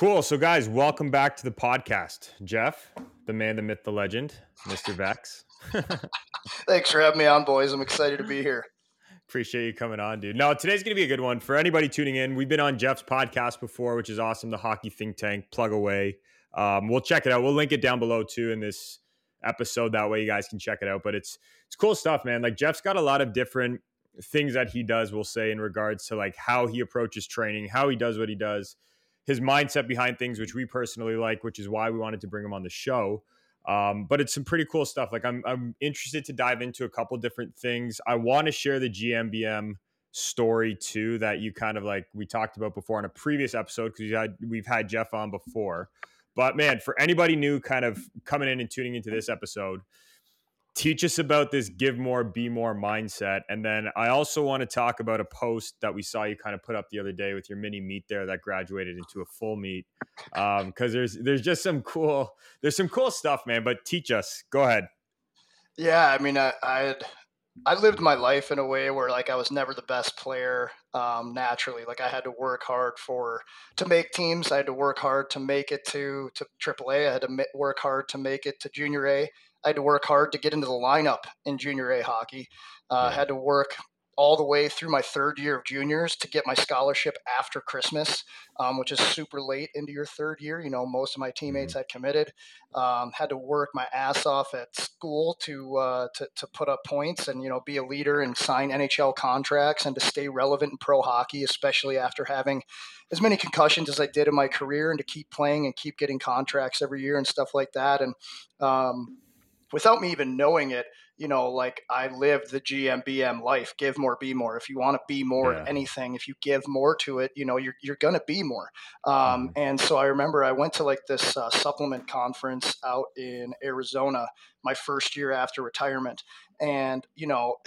Cool. So, guys, welcome back to the podcast. Jeff, the man, the myth, the legend, Mr. Vex. Thanks for having me on, boys. I'm excited to be here. Appreciate you coming on, dude. No, today's going to be a good one for anybody tuning in. We've been on Jeff's podcast before, which is awesome. The Hockey Think Tank, plug away. Um, we'll check it out. We'll link it down below too in this episode. That way, you guys can check it out. But it's it's cool stuff, man. Like Jeff's got a lot of different things that he does. We'll say in regards to like how he approaches training, how he does what he does his mindset behind things, which we personally like, which is why we wanted to bring him on the show. Um, but it's some pretty cool stuff. Like I'm, I'm interested to dive into a couple different things. I want to share the GMBM story too that you kind of like we talked about before on a previous episode because we've had Jeff on before. But man, for anybody new, kind of coming in and tuning into this episode, teach us about this give more be more mindset and then i also want to talk about a post that we saw you kind of put up the other day with your mini meat there that graduated into a full meat um because there's there's just some cool there's some cool stuff man but teach us go ahead yeah i mean i i I lived my life in a way where like I was never the best player um, naturally. Like I had to work hard for to make teams. I had to work hard to make it to to AAA. I had to work hard to make it to Junior A. I had to work hard to get into the lineup in junior A hockey. Uh, yeah. Had to work all the way through my third year of juniors to get my scholarship after Christmas, um, which is super late into your third year. You know, most of my teammates mm-hmm. had committed. Um, had to work my ass off at school to, uh, to to put up points and you know be a leader and sign NHL contracts and to stay relevant in pro hockey, especially after having as many concussions as I did in my career, and to keep playing and keep getting contracts every year and stuff like that. And um, without me even knowing it, you know, like I lived the GMBM life, give more, be more. If you want to be more yeah. anything, if you give more to it, you know, you're, you're going to be more. Um, mm-hmm. And so I remember I went to like this uh, supplement conference out in Arizona my first year after retirement. And, you know,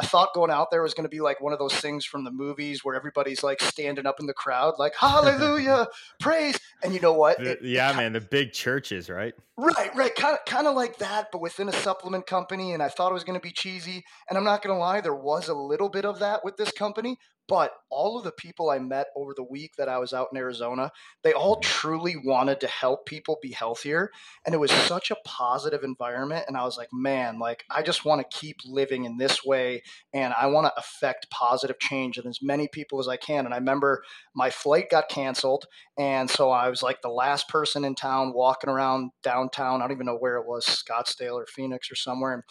I thought going out there was going to be like one of those things from the movies where everybody's like standing up in the crowd, like, hallelujah, praise. And you know what? It, yeah, man, the big churches, right? Right, right. Kind of, kind of like that, but within a supplement company. And I thought it was going to be cheesy. And I'm not going to lie, there was a little bit of that with this company, but all of the people I met over the week that I was out in Arizona, they all truly wanted to help people be healthier. And it was such a positive environment. And I was like, man, like I just want to keep living in this way and I want to affect positive change in as many people as I can. And I remember my flight got canceled. And so I was like the last person in town walking around downtown. I don't even know where it was, Scottsdale or Phoenix or somewhere. And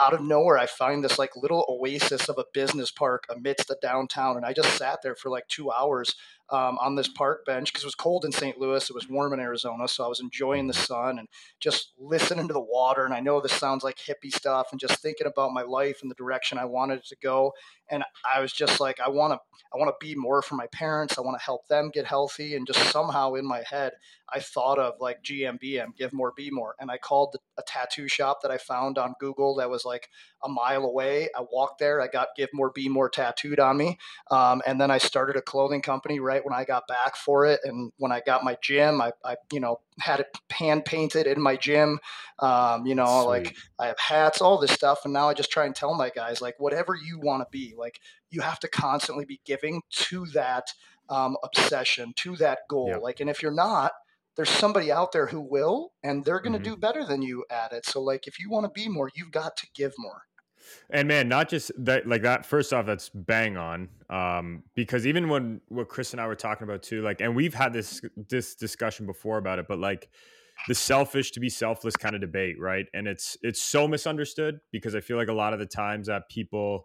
out of nowhere, I find this like little oasis of a business park amidst the downtown. And I just sat there for like two hours um, on this park bench because it was cold in St. Louis. It was warm in Arizona. So I was enjoying the sun and just listening to the water. And I know this sounds like hippie stuff and just thinking about my life and the direction I wanted to go. And I was just like, I want to, I want to be more for my parents. I want to help them get healthy. And just somehow in my head, I thought of like GMBM, give more, be more. And I called a tattoo shop that I found on Google that was like a mile away. I walked there. I got give more, be more tattooed on me. Um, and then I started a clothing company right when I got back for it. And when I got my gym, I, I you know, had it hand painted in my gym. Um, you know, Sweet. like I have hats, all this stuff. And now I just try and tell my guys, like, whatever you want to be, like, you have to constantly be giving to that um, obsession, to that goal. Yep. Like, and if you're not, there's somebody out there who will, and they're going to mm-hmm. do better than you at it. So, like, if you want to be more, you've got to give more. And man, not just that, like that. First off, that's bang on. Um, because even when what Chris and I were talking about too, like, and we've had this this discussion before about it, but like the selfish to be selfless kind of debate, right? And it's it's so misunderstood because I feel like a lot of the times that people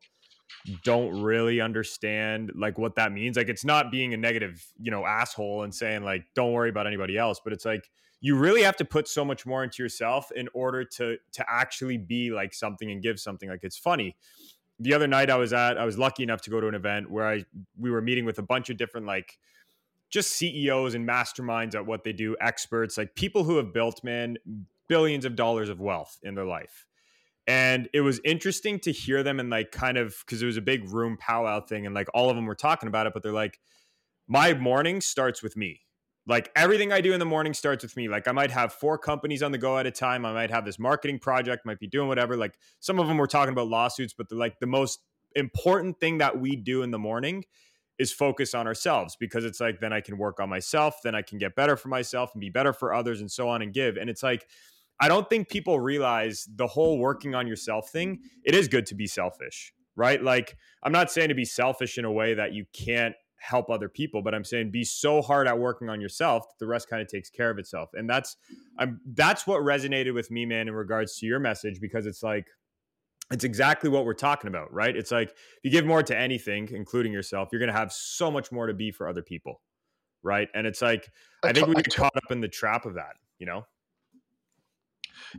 don't really understand like what that means. Like, it's not being a negative, you know, asshole and saying like, don't worry about anybody else, but it's like you really have to put so much more into yourself in order to to actually be like something and give something. Like it's funny. The other night i was at i was lucky enough to go to an event where i we were meeting with a bunch of different like just ceos and masterminds at what they do experts like people who have built man billions of dollars of wealth in their life. And it was interesting to hear them and like kind of because it was a big room powwow thing and like all of them were talking about it but they're like my morning starts with me like everything I do in the morning starts with me. Like I might have four companies on the go at a time. I might have this marketing project, might be doing whatever. Like some of them were talking about lawsuits, but like the most important thing that we do in the morning is focus on ourselves because it's like then I can work on myself, then I can get better for myself and be better for others and so on and give. And it's like I don't think people realize the whole working on yourself thing. It is good to be selfish, right? Like I'm not saying to be selfish in a way that you can't help other people, but I'm saying be so hard at working on yourself that the rest kind of takes care of itself. And that's I'm that's what resonated with me, man, in regards to your message because it's like it's exactly what we're talking about, right? It's like if you give more to anything, including yourself, you're going to have so much more to be for other people, right? And it's like I think we get caught up in the trap of that, you know.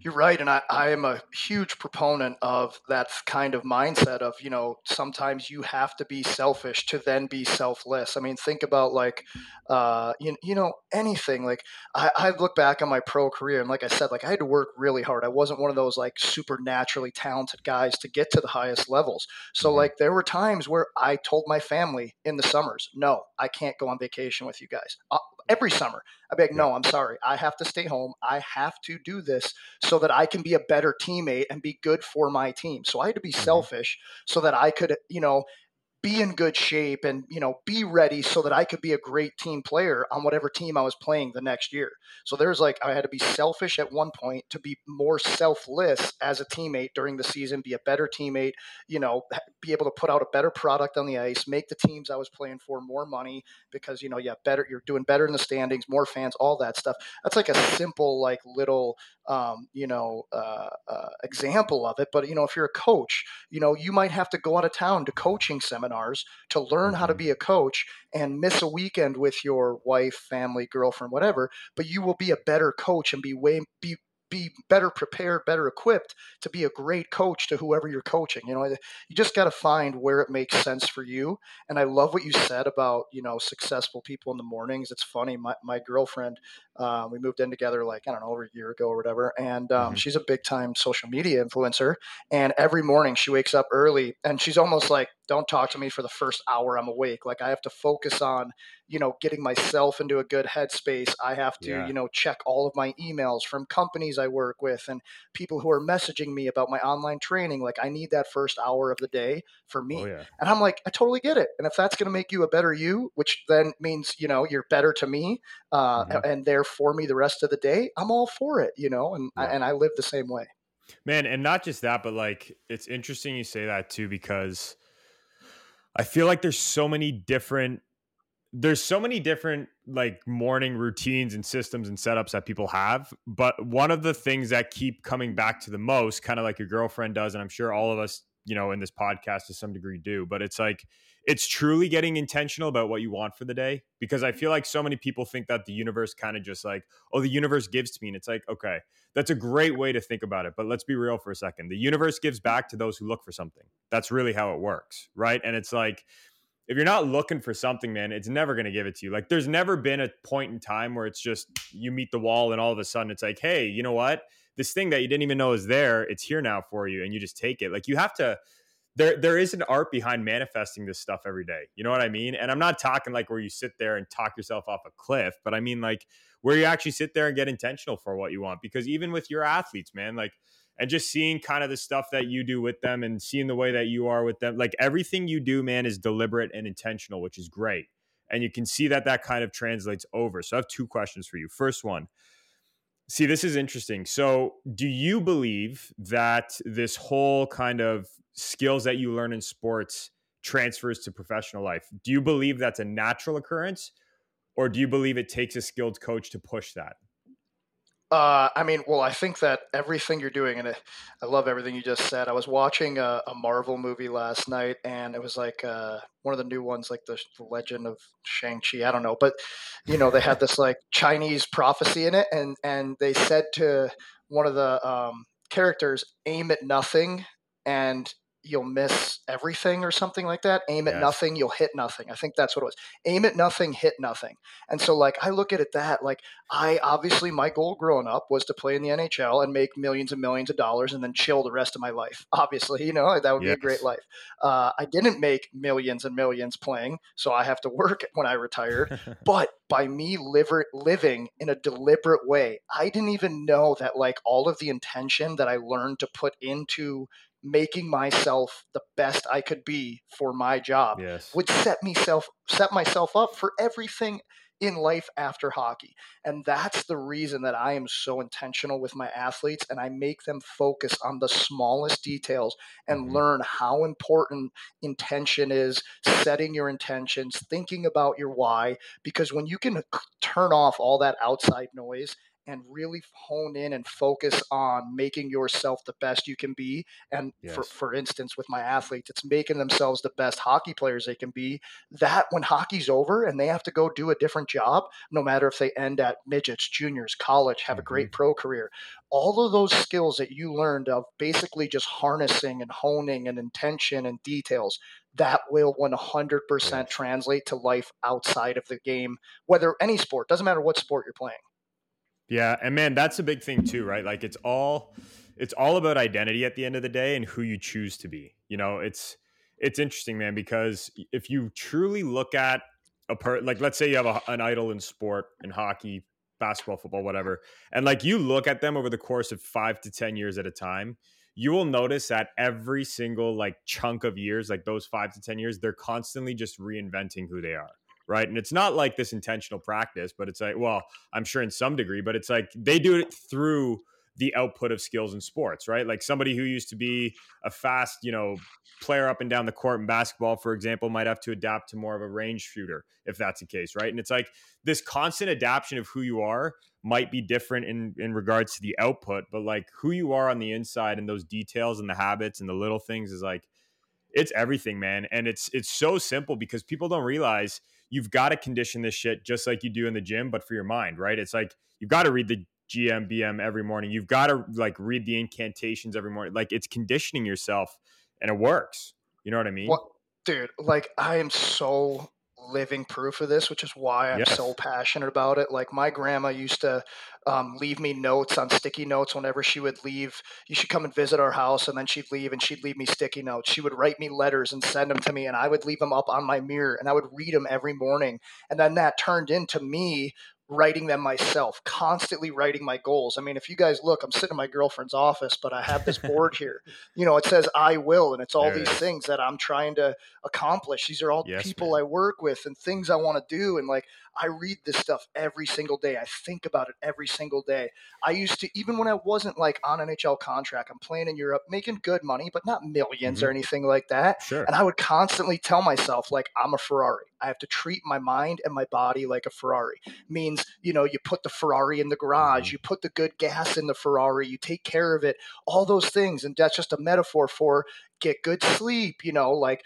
You're right, and I, I am a huge proponent of that kind of mindset of you know sometimes you have to be selfish to then be selfless. I mean, think about like uh, you, you know anything like I, I look back on my pro career and like I said, like I had to work really hard. I wasn't one of those like supernaturally talented guys to get to the highest levels. So mm-hmm. like there were times where I told my family in the summers, no, I can't go on vacation with you guys. Every summer. I'd be like, no, I'm sorry. I have to stay home. I have to do this so that I can be a better teammate and be good for my team. So I had to be mm-hmm. selfish so that I could, you know, be in good shape and you know be ready so that I could be a great team player on whatever team I was playing the next year. So there's like I had to be selfish at one point to be more selfless as a teammate during the season, be a better teammate, you know, be able to put out a better product on the ice, make the teams I was playing for more money because you know, yeah, better you're doing better in the standings, more fans, all that stuff. That's like a simple like little um, you know, uh, uh, example of it. But you know, if you're a coach, you know, you might have to go out of town to coaching seminars to learn how to mm-hmm. be a coach and miss a weekend with your wife, family, girlfriend, whatever. But you will be a better coach and be way be be better prepared, better equipped to be a great coach to whoever you're coaching. You know, you just got to find where it makes sense for you. And I love what you said about, you know, successful people in the mornings. It's funny. My, my girlfriend, uh, we moved in together like, I don't know, over a year ago or whatever. And um, mm-hmm. she's a big time social media influencer. And every morning she wakes up early and she's almost like, don't talk to me for the first hour I'm awake. Like I have to focus on, you know, getting myself into a good headspace. I have to, yeah. you know, check all of my emails from companies I work with and people who are messaging me about my online training. Like I need that first hour of the day for me. Oh, yeah. And I'm like, I totally get it. And if that's going to make you a better you, which then means, you know, you're better to me uh, mm-hmm. and there for me the rest of the day, I'm all for it, you know, and, yeah. I, and I live the same way. Man, and not just that, but like it's interesting you say that too because I feel like there's so many different there's so many different like morning routines and systems and setups that people have but one of the things that keep coming back to the most kind of like your girlfriend does and i'm sure all of us you know in this podcast to some degree do but it's like it's truly getting intentional about what you want for the day because i feel like so many people think that the universe kind of just like oh the universe gives to me and it's like okay that's a great way to think about it but let's be real for a second the universe gives back to those who look for something that's really how it works right and it's like if you're not looking for something man it's never going to give it to you like there's never been a point in time where it's just you meet the wall and all of a sudden it's like hey you know what this thing that you didn't even know is there, it's here now for you, and you just take it. Like you have to. There, there is an art behind manifesting this stuff every day. You know what I mean? And I'm not talking like where you sit there and talk yourself off a cliff, but I mean like where you actually sit there and get intentional for what you want. Because even with your athletes, man, like and just seeing kind of the stuff that you do with them and seeing the way that you are with them like everything you do man is deliberate and intentional which is great and you can see that that kind of translates over so i have two questions for you first one See, this is interesting. So, do you believe that this whole kind of skills that you learn in sports transfers to professional life? Do you believe that's a natural occurrence, or do you believe it takes a skilled coach to push that? Uh, I mean, well, I think that everything you're doing, and I love everything you just said. I was watching a, a Marvel movie last night, and it was like uh, one of the new ones, like the, the Legend of Shang Chi. I don't know, but you know, they had this like Chinese prophecy in it, and and they said to one of the um, characters, "Aim at nothing," and you'll miss everything or something like that. Aim at yes. nothing, you'll hit nothing. I think that's what it was. Aim at nothing, hit nothing. And so like I look at it that like I obviously my goal growing up was to play in the NHL and make millions and millions of dollars and then chill the rest of my life. Obviously, you know, that would yes. be a great life. Uh, I didn't make millions and millions playing, so I have to work when I retired. but by me liver- living in a deliberate way, I didn't even know that like all of the intention that I learned to put into making myself the best I could be for my job yes. would set myself set myself up for everything in life after hockey. And that's the reason that I am so intentional with my athletes and I make them focus on the smallest details and mm-hmm. learn how important intention is, setting your intentions, thinking about your why. Because when you can turn off all that outside noise and really hone in and focus on making yourself the best you can be. And yes. for, for instance, with my athletes, it's making themselves the best hockey players they can be. That when hockey's over and they have to go do a different job, no matter if they end at midgets, juniors, college, have mm-hmm. a great mm-hmm. pro career, all of those skills that you learned of basically just harnessing and honing and intention and details that will 100% translate to life outside of the game whether any sport doesn't matter what sport you're playing yeah, and man, that's a big thing too, right? Like it's all it's all about identity at the end of the day and who you choose to be. You know, it's it's interesting, man, because if you truly look at a per like let's say you have a, an idol in sport in hockey, basketball, football, whatever, and like you look at them over the course of 5 to 10 years at a time, you will notice that every single like chunk of years, like those 5 to 10 years, they're constantly just reinventing who they are right? And it's not like this intentional practice, but it's like, well, I'm sure in some degree, but it's like they do it through the output of skills in sports, right? Like somebody who used to be a fast, you know, player up and down the court in basketball, for example, might have to adapt to more of a range shooter if that's the case, right? And it's like this constant adaptation of who you are might be different in in regards to the output, but like who you are on the inside and those details and the habits and the little things is like it's everything, man. And it's it's so simple because people don't realize you've got to condition this shit just like you do in the gym, but for your mind, right? It's like you've got to read the GMBM every morning. You've got to like read the incantations every morning. Like it's conditioning yourself and it works. You know what I mean? Dude, like I am so living proof of this, which is why I'm yes. so passionate about it. Like my grandma used to um, leave me notes on sticky notes whenever she would leave. You should come and visit our house, and then she'd leave, and she'd leave me sticky notes. She would write me letters and send them to me, and I would leave them up on my mirror, and I would read them every morning. And then that turned into me writing them myself, constantly writing my goals. I mean, if you guys look, I'm sitting in my girlfriend's office, but I have this board here. You know, it says I will, and it's all there these things that I'm trying to accomplish. These are all yes, people man. I work with and things I want to do. And like, I read this stuff every single day. I think about it every single day. I used to, even when I wasn't like on an NHL contract, I'm playing in Europe, making good money, but not 1000000s mm-hmm. or anything like that. Sure. And I would constantly tell myself, like, I'm a Ferrari. I have to treat my mind and my body like a Ferrari. Means, you know, you put the Ferrari in the garage, mm-hmm. you put the good gas in the Ferrari, you take care of it, all those things. And that's just a metaphor for get good sleep, you know, like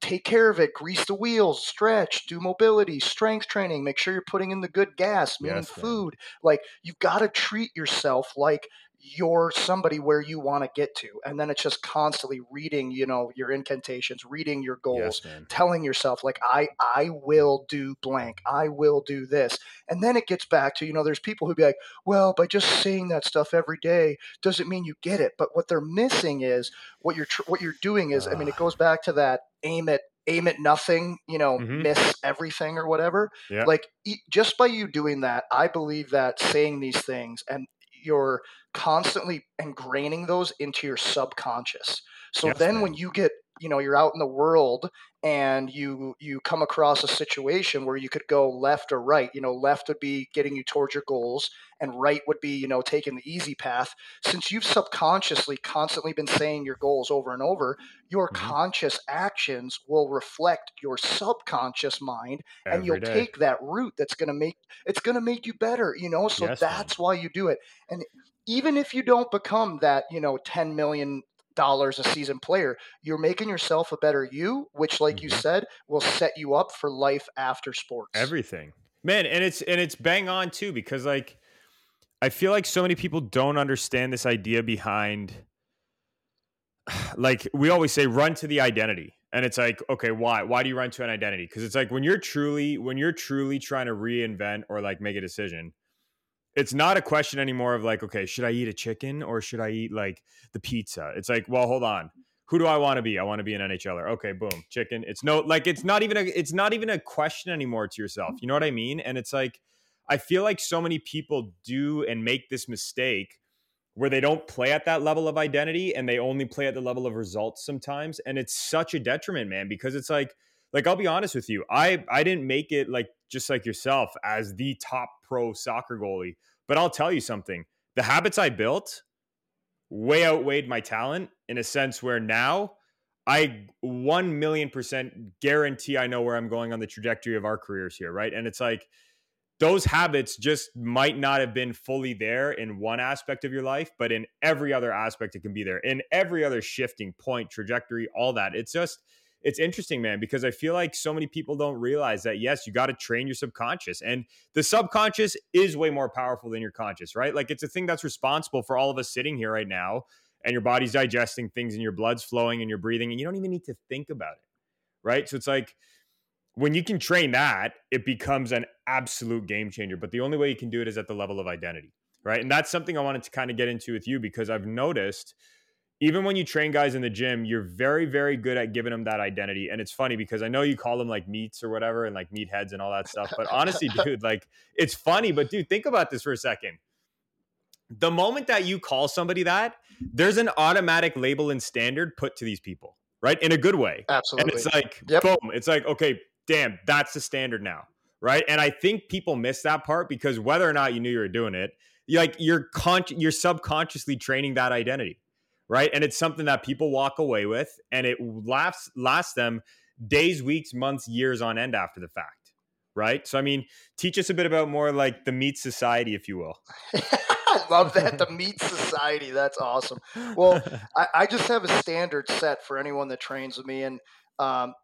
take care of it, grease the wheels, stretch, do mobility, strength training, make sure you're putting in the good gas, meaning yes, food. Like you've got to treat yourself like you're somebody where you want to get to and then it's just constantly reading you know your incantations reading your goals yes, telling yourself like i i will do blank i will do this and then it gets back to you know there's people who be like well by just saying that stuff every day doesn't mean you get it but what they're missing is what you're tr- what you're doing is uh. i mean it goes back to that aim at aim at nothing, you know, mm-hmm. miss everything or whatever. Yeah. Like just by you doing that, I believe that saying these things and you're constantly ingraining those into your subconscious. So yes, then man. when you get, you know, you're out in the world and you you come across a situation where you could go left or right, you know, left would be getting you towards your goals and right would be, you know, taking the easy path. Since you've subconsciously constantly been saying your goals over and over, your mm-hmm. conscious actions will reflect your subconscious mind Every and you'll day. take that route that's going to make it's going to make you better, you know? So yes, that's man. why you do it. And even if you don't become that, you know, 10 million dollars a season player, you're making yourself a better you, which like mm-hmm. you said, will set you up for life after sports. Everything. Man, and it's and it's bang on too because like I feel like so many people don't understand this idea behind like we always say run to the identity. And it's like, okay, why? Why do you run to an identity? Because it's like when you're truly when you're truly trying to reinvent or like make a decision, it's not a question anymore of like, okay, should I eat a chicken or should I eat like the pizza? It's like, well, hold on. Who do I want to be? I want to be an NHLer. Okay, boom, chicken. It's no like it's not even a it's not even a question anymore to yourself. You know what I mean? And it's like I feel like so many people do and make this mistake where they don't play at that level of identity and they only play at the level of results sometimes and it's such a detriment man because it's like like I'll be honest with you I I didn't make it like just like yourself as the top pro soccer goalie but I'll tell you something the habits I built way outweighed my talent in a sense where now I 1 million percent guarantee I know where I'm going on the trajectory of our careers here right and it's like those habits just might not have been fully there in one aspect of your life, but in every other aspect, it can be there. In every other shifting point, trajectory, all that. It's just, it's interesting, man, because I feel like so many people don't realize that, yes, you got to train your subconscious. And the subconscious is way more powerful than your conscious, right? Like it's a thing that's responsible for all of us sitting here right now. And your body's digesting things and your blood's flowing and you're breathing, and you don't even need to think about it, right? So it's like, when you can train that, it becomes an absolute game changer. But the only way you can do it is at the level of identity, right? And that's something I wanted to kind of get into with you because I've noticed even when you train guys in the gym, you're very, very good at giving them that identity. And it's funny because I know you call them like meats or whatever and like meatheads and all that stuff. But honestly, dude, like it's funny. But dude, think about this for a second. The moment that you call somebody that, there's an automatic label and standard put to these people, right? In a good way. Absolutely. And it's like, yep. boom. It's like, okay, damn, that's the standard now, right? And I think people miss that part because whether or not you knew you were doing it, like you're con- you're subconsciously training that identity, right? And it's something that people walk away with, and it lasts lasts them days, weeks, months, years on end after the fact, right? So I mean, teach us a bit about more like the meat society, if you will. I love that the meat society. That's awesome. Well, I, I, just have a standard set for anyone that trains with me, and um,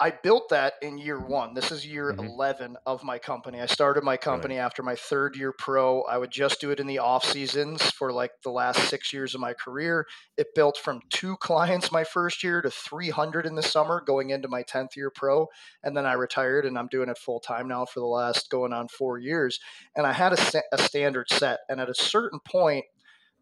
I built that in year one. This is year mm-hmm. 11 of my company. I started my company right. after my third year pro. I would just do it in the off seasons for like the last six years of my career. It built from two clients my first year to 300 in the summer going into my 10th year pro. And then I retired and I'm doing it full time now for the last going on four years. And I had a, a standard set. And at a certain point,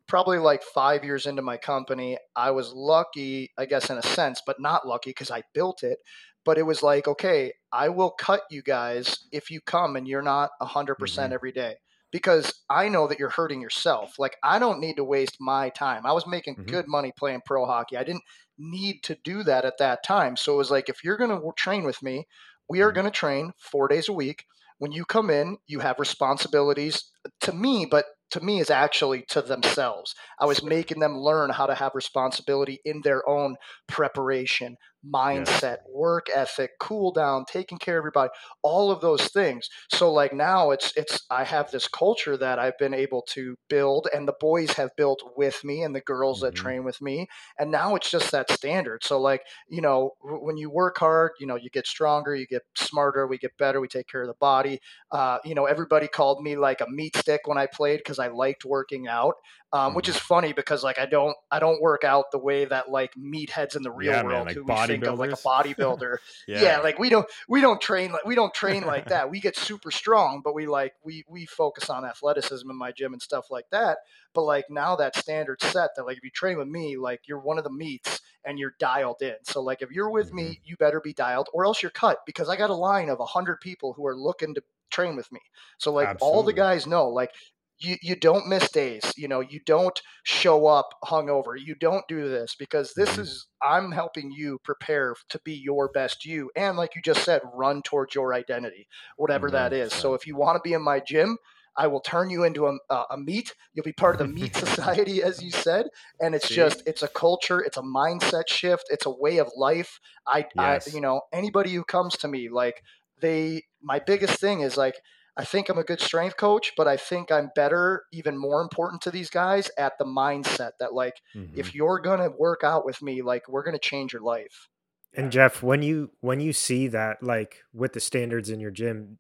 probably like five years into my company, I was lucky, I guess, in a sense, but not lucky because I built it but it was like, okay, I will cut you guys if you come and you're not 100% mm hmm every day because I know that you're hurting yourself. Like, I don't need to waste my time. I was making mm-hmm. good money playing pro hockey. I didn't need to do that at that time. So it was like, if you're going to train with me, we are mm-hmm. going to train four days a week. When you come in, you have responsibilities to me, but to me is actually to themselves. I was making them learn how to have responsibility in their own preparation, mindset, yes. work ethic, cool down, taking care of everybody, all of those things. So like now it's it's I have this culture that I've been able to build and the boys have built with me and the girls mm-hmm. that train with me and now it's just that standard. So like, you know, when you work hard, you know, you get stronger, you get smarter, we get better, we take care of the body. Uh, you know, everybody called me like a meat stick when I played because I liked working out um, which is funny because like I don't I don't work out the way that like meatheads in the real yeah, world man, like who we think of like a bodybuilder. yeah. yeah. like we don't we don't train like we don't train like that. We get super strong, but we like we we focus on athleticism in my gym and stuff like that. But like now that standard set that like if you train with me, like you're one of the meats and you're dialed in. So like if you're with mm-hmm. me, you better be dialed or else you're cut because I got a line of 100 people who are looking to train with me. So like Absolutely. all the guys know like you, you don't miss days you know you don't show up hungover you don't do this because this mm-hmm. is i'm helping you prepare to be your best you and like you just said run towards your identity whatever that is so if you want to be in my gym I will turn you into a, a meat. You'll be part of the meat society, as you said. And it's See? just, it's a culture, it's a mindset shift, it's a way of life. I, yes. I, you know, anybody who comes to me, like they, my biggest thing is like, I think I'm a good strength coach, but I think I'm better, even more important to these guys at the mindset that like mm-hmm. if you're gonna work out with me, like we're gonna change your life. And Jeff, when you when you see that like with the standards in your gym,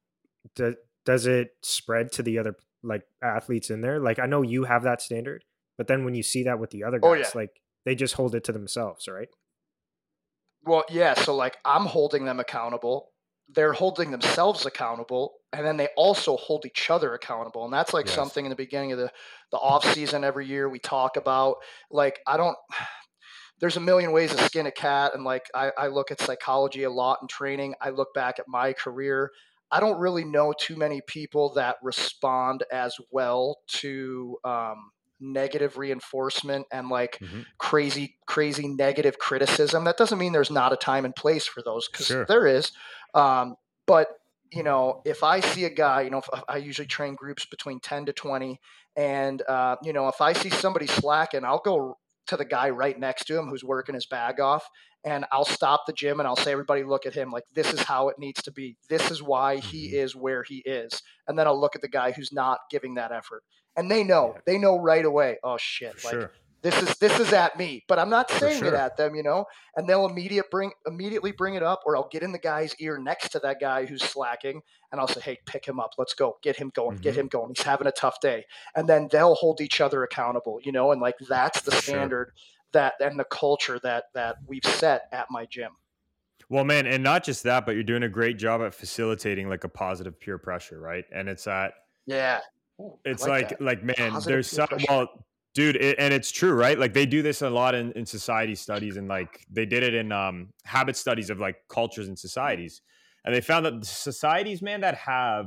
do, does it spread to the other like athletes in there? Like I know you have that standard, but then when you see that with the other guys, oh, yeah. like they just hold it to themselves, right? Well, yeah. So like I'm holding them accountable they're holding themselves accountable and then they also hold each other accountable and that's like yes. something in the beginning of the the off season every year we talk about like i don't there's a million ways to skin a cat and like I, I look at psychology a lot in training i look back at my career i don't really know too many people that respond as well to um, negative reinforcement and like mm-hmm. crazy crazy negative criticism that doesn't mean there's not a time and place for those because sure. there is um, but you know if i see a guy you know i usually train groups between 10 to 20 and uh, you know if i see somebody slacking i'll go to the guy right next to him who's working his bag off and I'll stop the gym and I'll say, everybody look at him like this is how it needs to be. This is why he mm-hmm. is where he is. And then I'll look at the guy who's not giving that effort. And they know, they know right away, oh shit, For like sure. This is this is at me. But I'm not saying sure. it at them, you know, and they'll immediate bring immediately bring it up, or I'll get in the guy's ear next to that guy who's slacking and I'll say, Hey, pick him up, let's go, get him going, mm-hmm. get him going. He's having a tough day. And then they'll hold each other accountable, you know, and like that's the standard. Sure that and the culture that that we've set at my gym. Well, man, and not just that, but you're doing a great job at facilitating like a positive peer pressure, right? And it's at yeah, Ooh, it's like like, like man, positive there's some well, dude, it, and it's true, right? Like they do this a lot in, in society studies, and like they did it in um, habit studies of like cultures and societies, and they found that the societies, man, that have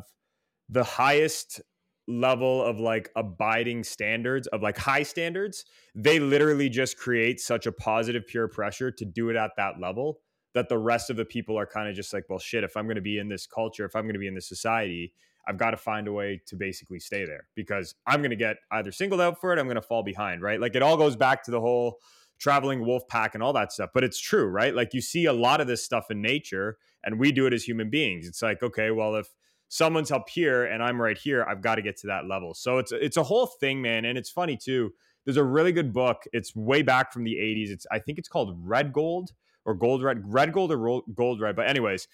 the highest level of like abiding standards of like high standards they literally just create such a positive peer pressure to do it at that level that the rest of the people are kind of just like well shit if i'm going to be in this culture if i'm going to be in this society i've got to find a way to basically stay there because i'm going to get either singled out for it i'm going to fall behind right like it all goes back to the whole traveling wolf pack and all that stuff but it's true right like you see a lot of this stuff in nature and we do it as human beings it's like okay well if someone's up here and I'm right here. I've got to get to that level. So it's it's a whole thing, man. And it's funny too. There's a really good book. It's way back from the 80s. It's I think it's called Red Gold or Gold Red, Red Gold or Gold Red. But anyways,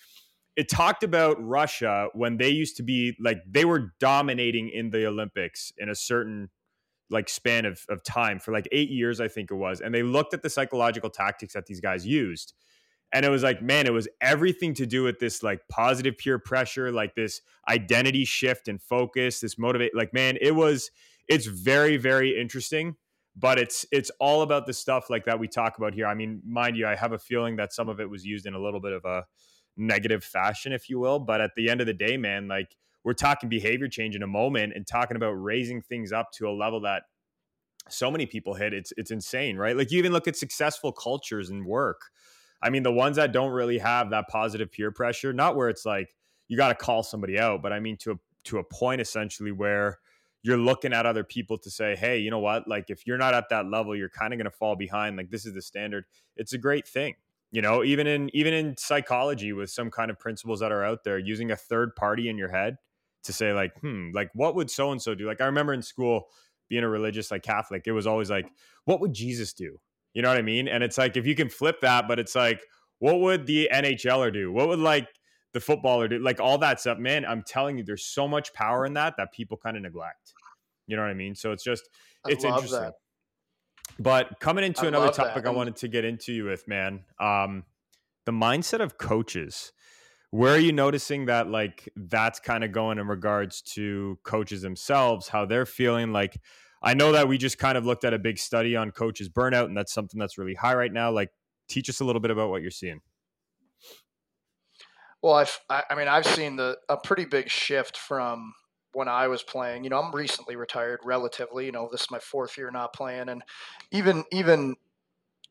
it talked about Russia when they used to be like they were dominating in the Olympics in a certain like span of, of time for like eight years, I think it was. And they looked at the psychological tactics that these guys used and it was like man it was everything to do with this like positive peer pressure like this identity shift and focus this motivate like man it was it's very very interesting but it's it's all about the stuff like that we talk about here i mean mind you i have a feeling that some of it was used in a little bit of a negative fashion if you will but at the end of the day man like we're talking behavior change in a moment and talking about raising things up to a level that so many people hit it's it's insane right like you even look at successful cultures and work I mean, the ones that don't really have that positive peer pressure, not where it's like you got to call somebody out, but I mean to a to a point essentially where you're looking at other people to say, hey, you know what? Like if you're not at that level, you're kind of going to fall behind. Like this is the standard. It's a great thing. You know, even in even in psychology with some kind of principles that are out there, using a third party in your head to say like, hmm, like what would so and so do? Like I remember in school being a religious like Catholic, it was always like, what would Jesus do? You know what I mean? And it's like if you can flip that, but it's like, what would the NHLer do? What would like the footballer do? Like all that stuff, man. I'm telling you, there's so much power in that that people kind of neglect. You know what I mean? So it's just it's interesting. That. But coming into I another topic that. I wanted to get into you with, man, um, the mindset of coaches. Where are you noticing that like that's kind of going in regards to coaches themselves, how they're feeling like I know that we just kind of looked at a big study on coaches burnout, and that's something that's really high right now. Like, teach us a little bit about what you're seeing. Well, I've, I mean, I've seen the a pretty big shift from when I was playing. You know, I'm recently retired, relatively. You know, this is my fourth year not playing, and even even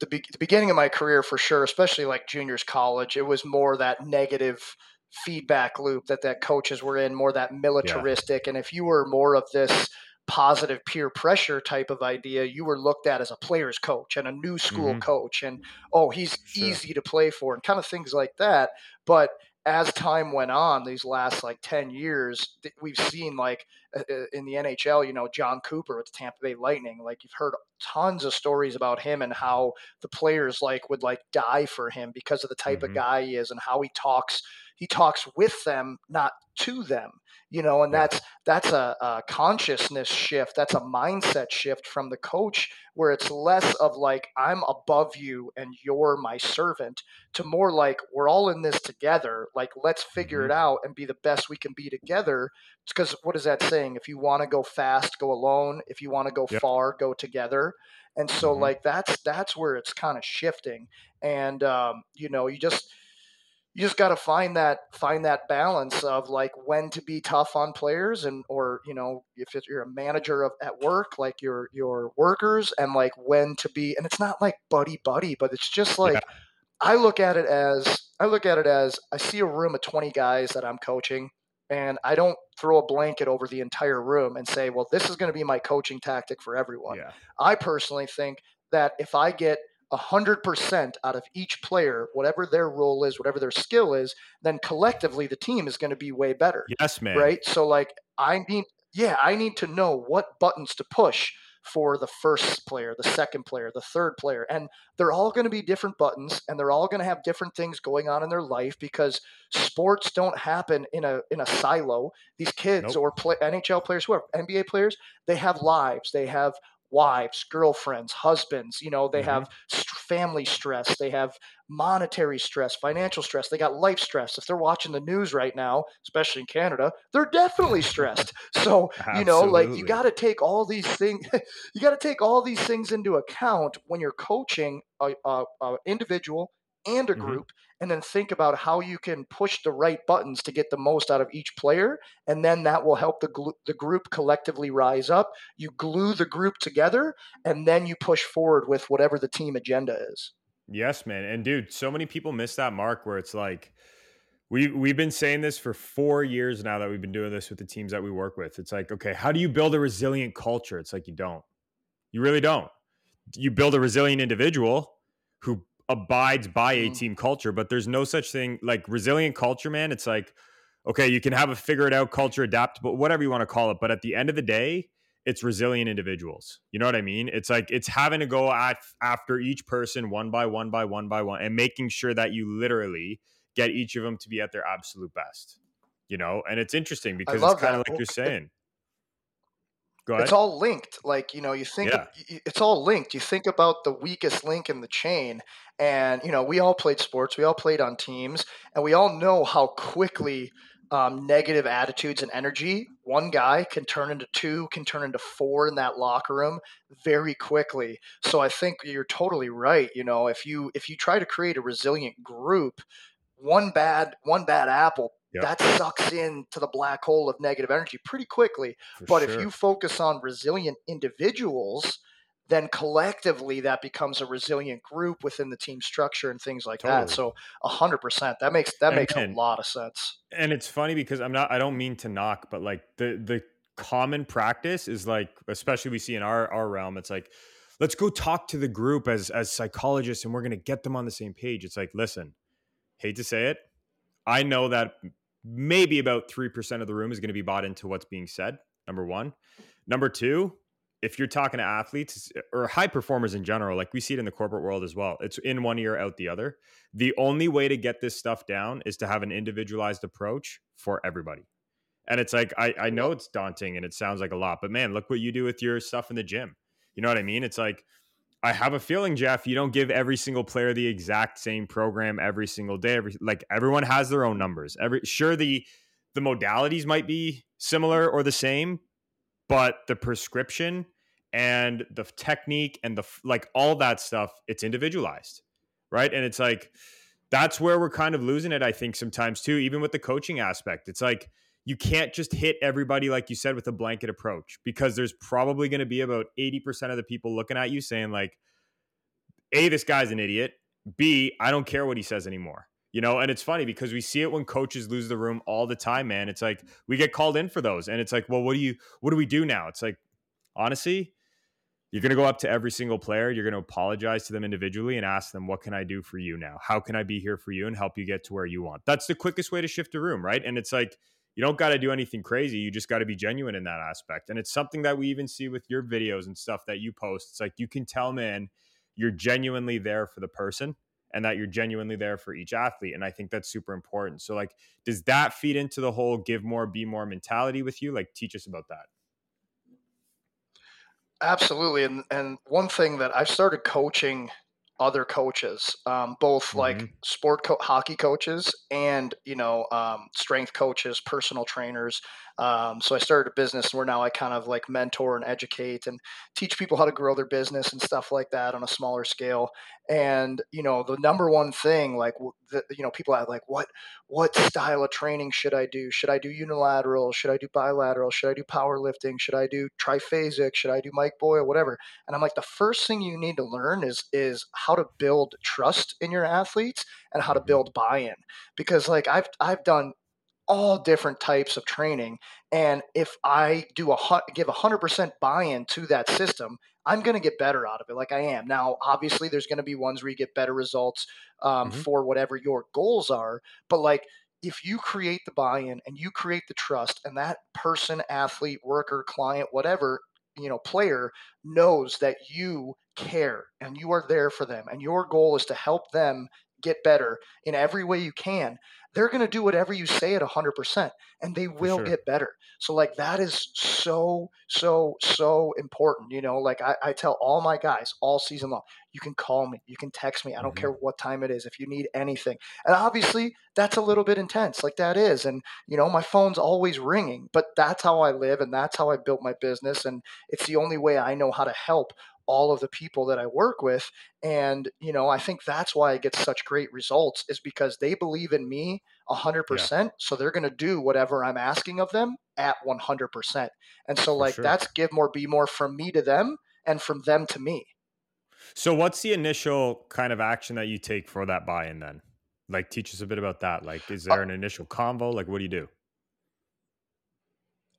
the, be- the beginning of my career for sure, especially like juniors college, it was more that negative feedback loop that that coaches were in, more that militaristic. Yeah. And if you were more of this positive peer pressure type of idea, you were looked at as a player's coach and a new school mm-hmm. coach, and oh, he's sure. easy to play for, and kind of things like that. But as time went on, these last like 10 years, we've seen like uh, uh, in the NHL, you know, Jon Cooper with the Tampa Bay Lightning, like you've heard tons of stories about him and how the players like would like die for him because of the type mm-hmm. of guy he is and how he talks he talks with them, not to them you know and that's that's a, a, consciousness shift that's a mindset shift from the coach where it's less of like i'm above you and you're my servant to more like we're all in this together like let's figure mm-hmm. it out and be the best we can be together because what is that saying if you want to go fast go alone if you want to go yep. far go together and so mm-hmm. like that's that's where it's kind of shifting and um, you know you just you just got to find that find that balance of like when to be tough on players and or you know if you're a manager of at work like your your workers and like when to be and it's not like buddy buddy but it's just like yeah. I look at it as I look at it as I see a room of 20 guys that I'm coaching and I don't throw a blanket over the entire room and say, well, this is going to be my coaching tactic for everyone. Yeah. I personally think that if I get 100% out of each player, whatever their role is, whatever their skill is, then collectively the team is going to be way better. Yes, man. Right? So, like, I need, yeah, I need to know what buttons to push for the first player, the second player, the third player. And they're all going to be different buttons and they're all going to have different things going on in their life because sports don't happen in a in a silo. These kids nope. or play, NHL players, who are NBA players, they have lives. They have wives, girlfriends, husbands. You know, they mm-hmm. have family stress, they have monetary stress, financial stress, they got life stress. If they're watching the news right now, especially in Canada, they're definitely stressed. So, you know, like you got to take all these things, you got to take all these things into account when you're coaching a, a, a individual and a mm-hmm. group mm-hmm. And then think about how you can push the right buttons to get the most out of each player and then that will help the gl- the group collectively rise up. You glue the group together and then you push forward with whatever the team agenda is. Yes man and dude so many people miss that mark where it's like we we've been saying this for 4 years now that we've been doing this with the teams that we work with. It's like okay how do you build a resilient culture? It's like you don't. You really don't. You build a resilient individual who abides by a mm-hmm. team culture, but there's no such thing like resilient culture, man. It's like, okay, you can have a figure it out culture, adapt, but whatever you want to call it. But at the end of the day, it's resilient individuals. You know what I mean? It's like it's having to go at, after each person one by one by one by one and making sure that you literally get each of them to be at their absolute best. You know, and it's interesting because it's kind of like you're saying. It's all linked. Like, you know, you think yeah. it's all linked. You think about the weakest link in the chain. And, you know, we all played sports, we all played on teams, and we all know how quickly um, negative attitudes and energy, one guy can turn into two, can turn into four in that locker room very quickly. So I think you're totally right. You know, if you if you try to create a resilient group, one bad one bad apple Yep. that sucks into the black hole of negative energy pretty quickly. For but sure. if you focus on resilient individuals, then collectively that becomes a resilient group within the team structure and things like totally. that. So a hundred percent, that makes that and, makes and, a lot of sense. And it's funny because I'm not, I don't mean to knock, but like the the common practice is like, especially we see in our our realm, it's like, let's go talk to the group as as psychologists, and we're gonna get them on the same page. It's like, listen, hate to say it, I know that maybe about 3% of the room is going to be bought into what's being said. Number one. Number two, if you're talking to athletes eh, or high performers in general, like we see it in the corporate world as well, it's in one ear, out the other. The only way to get this stuff down is to have an individualized approach for everybody. And it's like, I, I know it's daunting and it sounds like a lot, but man, look what you do with your stuff in the gym. You know what I mean? It's like, I have a feeling, Jeff, you don't give every single player the exact same program every single day. Every like everyone has their own numbers. Every sure the the modalities might be similar or the same, but the prescription and the technique and the like all that stuff, it's individualized. Right? And it's like that's where we're kind of losing it I think sometimes too, even with the coaching aspect. It's like you can't just hit everybody like you said with a blanket approach because there's probably going to be about 80% of the people looking at you saying like a this guy's an idiot. B i don't care what he says anymore you know? And it's funny because we see it when coaches lose the room all the time man. It's like we get called in for those and it's like well what do you what do we do now? It's like honestly you're going to go up to every single player you're going to apologize to them individually and ask them what can i do for you now? How can i be here for you and help you get to where you want? That's the quickest way to shift a room right? And it's like you don't got to do anything crazy. You just got to be genuine in that aspect. And it's something that we even see with your videos and stuff that you post. It's like you can tell, man, you're genuinely there for the person and that you're genuinely there for each athlete. And I think that's super important. So, like, does that feed into the whole give more, be more mentality with you? Like, teach us about that. Absolutely. And and one thing that I've started coaching other coaches, um, both mm-hmm. like sport co- hockey coaches and you know um, strength coaches, personal trainers. Um, so I started a business where now I kind of like mentor and educate and teach people how to grow their business and stuff like that on a smaller scale. And you know, the number one thing, like the, you know, people are like, what what style of training should I do? Should I do unilateral? Should I do bilateral? Should I do powerlifting? Should I do triphasic? Should I do Mike Boyle? Whatever. And I'm like, the first thing you need to learn is is how to build trust in your athletes and how to mm-hmm. build buy-in. Because like I've I've done all different types of training. And if I do a give a hundred percent buy-in to that system, I'm going to get better out of it, like I am now. Obviously, there's going to be ones where you get better results um, mm-hmm. for whatever your goals are, but like if you create the buy-in and you create the trust, and that person, athlete, worker, client, whatever you know, player knows that you care and you are there for them, and your goal is to help them get better in every way you can they're going to do whatever you say at 100% and they will sure. get better so like that is so so so important you know like I, I, tell all my guys all season long you can call me you can text me i don't mm-hmm. care what time it is if you need anything and obviously that's a little bit intense like that is and you know my phone's always ringing but that's how i live and that's how i built my business and it's the only way i know how to help all of the people that I work with. And, you know, I think that's why I get such great results is because they believe in me 100%. Yeah. So they're going to do whatever I'm asking of them at 100%. And so, like, sure. that's give more, be more from me to them and from them to me. So, what's the initial kind of action that you take for that buy in then? Like, teach us a bit about that. Like, is uh there an initial convo? Like, what do you do?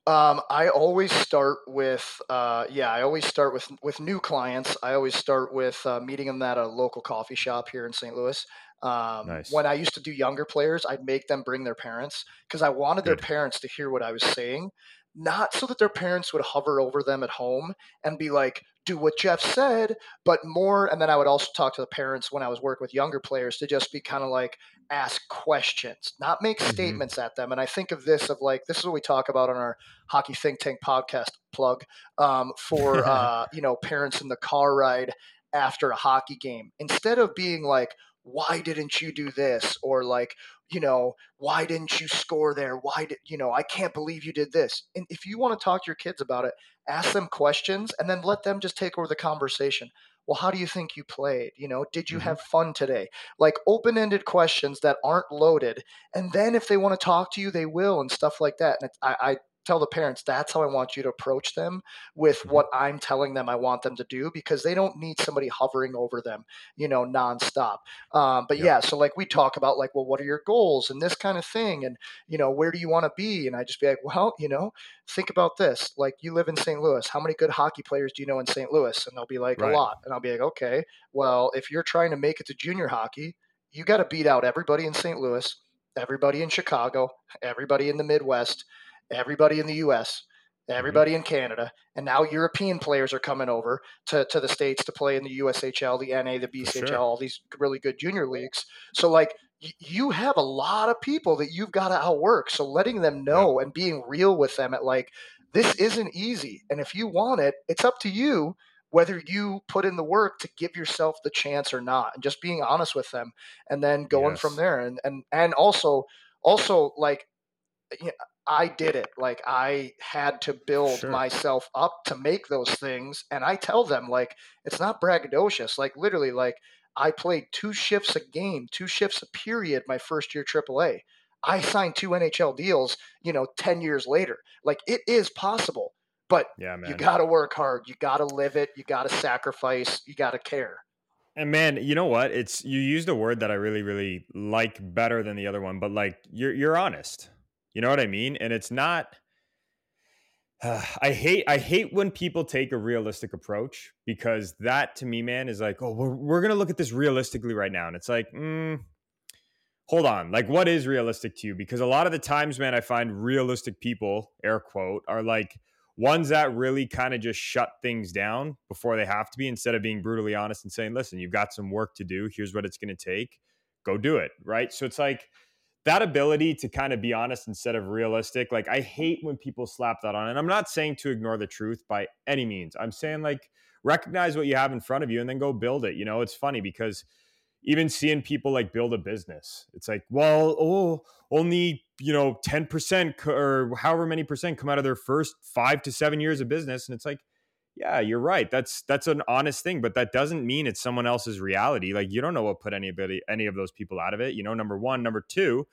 Um, I always start with, uh, yeah, I always start with with new clients. I always start with uh, meeting them at a local coffee shop here in St. Louis. Um, nice. When I used to do younger players, I'd make them bring their parents because I wanted Good. their parents to hear what I was saying, not so that their parents would hover over them at home and be like, do what Jeff said, but more. And then I would also talk to the parents when I was working with younger players to just be kind of like ask questions, not make mm-hmm. statements at them. And I think of this of like this is what we talk about on our Hockey Think Tank podcast plug um, for uh, you know parents in the car ride after a hockey game. Instead of being like, why didn't you do this or like you know why didn't you score there why did you know i can't believe you did this and if you want to talk to your kids about it ask them questions and then let them just take over the conversation well how do you think you played you know did you mm-hmm. have fun today like open-ended questions that aren't loaded and then if they want to talk to you they will and stuff like that and I, I tell the parents that's how I want you to approach them with mm-hmm. what I'm telling them I want them to do because they don't need somebody hovering over them, you know, nonstop. Um, but yeah, so like we talk about like, well, what are your goals and this kind of thing, and you know, where do you want to be? And I just be like, well, you know, think about this. Like, you live in St. Louis. How many good hockey players do you know in St. Louis? And they'll be like, right. a lot. And I'll be like, okay, well, if you're trying to make it to junior hockey, you got to beat out everybody in St. Louis, everybody in Chicago, everybody in the Midwest everybody in the US, mm-hmm. everybody mm-hmm. in Canada, and now European players are coming over to, to the States to play in the USHL, the NA, the BCHL, sure. all these really good junior leagues. So, like, y- you have a lot of people that you've got to outwork. So, letting them know yeah. and being real with them at like, this isn't easy. And if you want it, it's up to you whether you put in the work to give yourself the chance or not and just being honest with them and then going yes. from there and and and also also like you know, I did it. Like I had to build sure. myself up to make those things. And I tell them, like, it's not braggadocious. Like, literally, like, I played two shifts a game, two shifts a period my first year AAA. I signed two NHL deals, you know, 10 years later. Like, it is possible, but yeah, man. you got to work hard. You got to live it. You got to sacrifice. You got to care. And man, you know what? It's you used a word that I really, really like better than the other one, but like you're you're honest you know what I mean? And it's not. Uh, I hate I hate when people take a realistic approach because that to me, man, is like, oh, we're, we're gonna look at this realistically right now, and it's like, mm, hold on, like, what is realistic to you? Because a lot of the times, man, I find realistic people, air quote, are like ones that really kind of just shut things down before they have to be, instead of being brutally honest and saying, listen, you've got some work to do. Here's what it's gonna take. Go do it, right? So it's like that ability to kind of be honest instead of realistic like i hate when people slap that on and i'm not saying to ignore the truth by any means i'm saying like recognize what you have in front of you and then go build it you know it's funny because even seeing people like build a business. It's like, well, oh, only, you know, 10% or however many percent come out of their first 5 to 7 years of business and it's like, yeah, you're right. That's that's an honest thing, but that doesn't mean it's someone else's reality. Like you don't know what put anybody any of those people out of it. You know, number 1, number 2,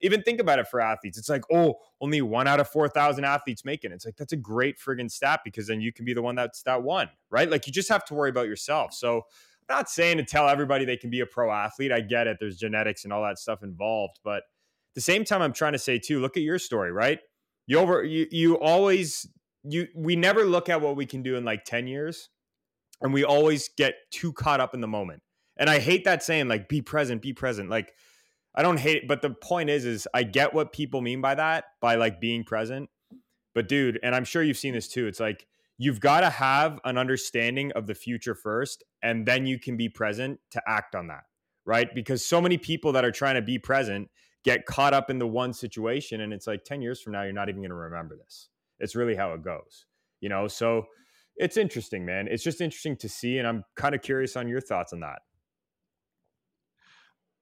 even think about it for athletes. It's like, oh, only one out of 4,000 athletes making it. It's like, that's a great friggin' stat because then you can be the one that's that one, right? Like you just have to worry about yourself. So I'm not saying to tell everybody they can be a pro athlete. I get it. There's genetics and all that stuff involved. But at the same time, I'm trying to say too, look at your story, right? You over you you always you we never look at what we can do in like 10 years. And we always get too caught up in the moment. And I hate that saying, like, be present, be present. Like, I don't hate it, but the point is, is I get what people mean by that, by like being present. But dude, and I'm sure you've seen this too. It's like you've got to have an understanding of the future first, and then you can be present to act on that, right? Because so many people that are trying to be present get caught up in the one situation, and it's like 10 years from now, you're not even going to remember this. It's really how it goes, you know? So it's interesting, man. It's just interesting to see, and I'm kind of curious on your thoughts on that.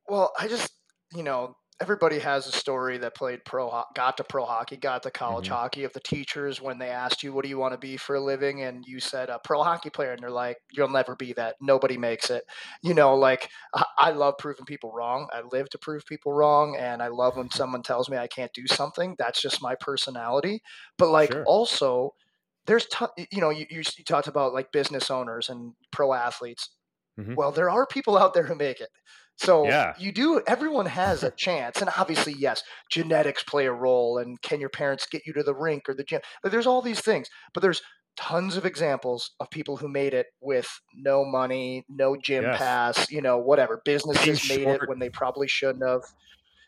Well, I just, you know, everybody has a story that played pro got to pro hockey got to college mm-hmm. hockey of the teachers when they asked you what do you want to be for a living? And you said a pro hockey player. And they're like you'll never be that. Nobody makes it. You know like i love proving people wrong. I live to prove people wrong and i love when someone tells me i can't do something. That's just my personality. But like sure. also there's t- you know you, you talked about like business owners and pro athletes. Mm-hmm. well there are people out there who make it so yeah. you do everyone has a chance. And obviously, yes, genetics play a role and can your parents get you to the rink or the gym? there's all these things. But there's tons of examples of people who made it with no money, no gym yes. pass, you know, whatever. Businesses made it when they probably shouldn't have.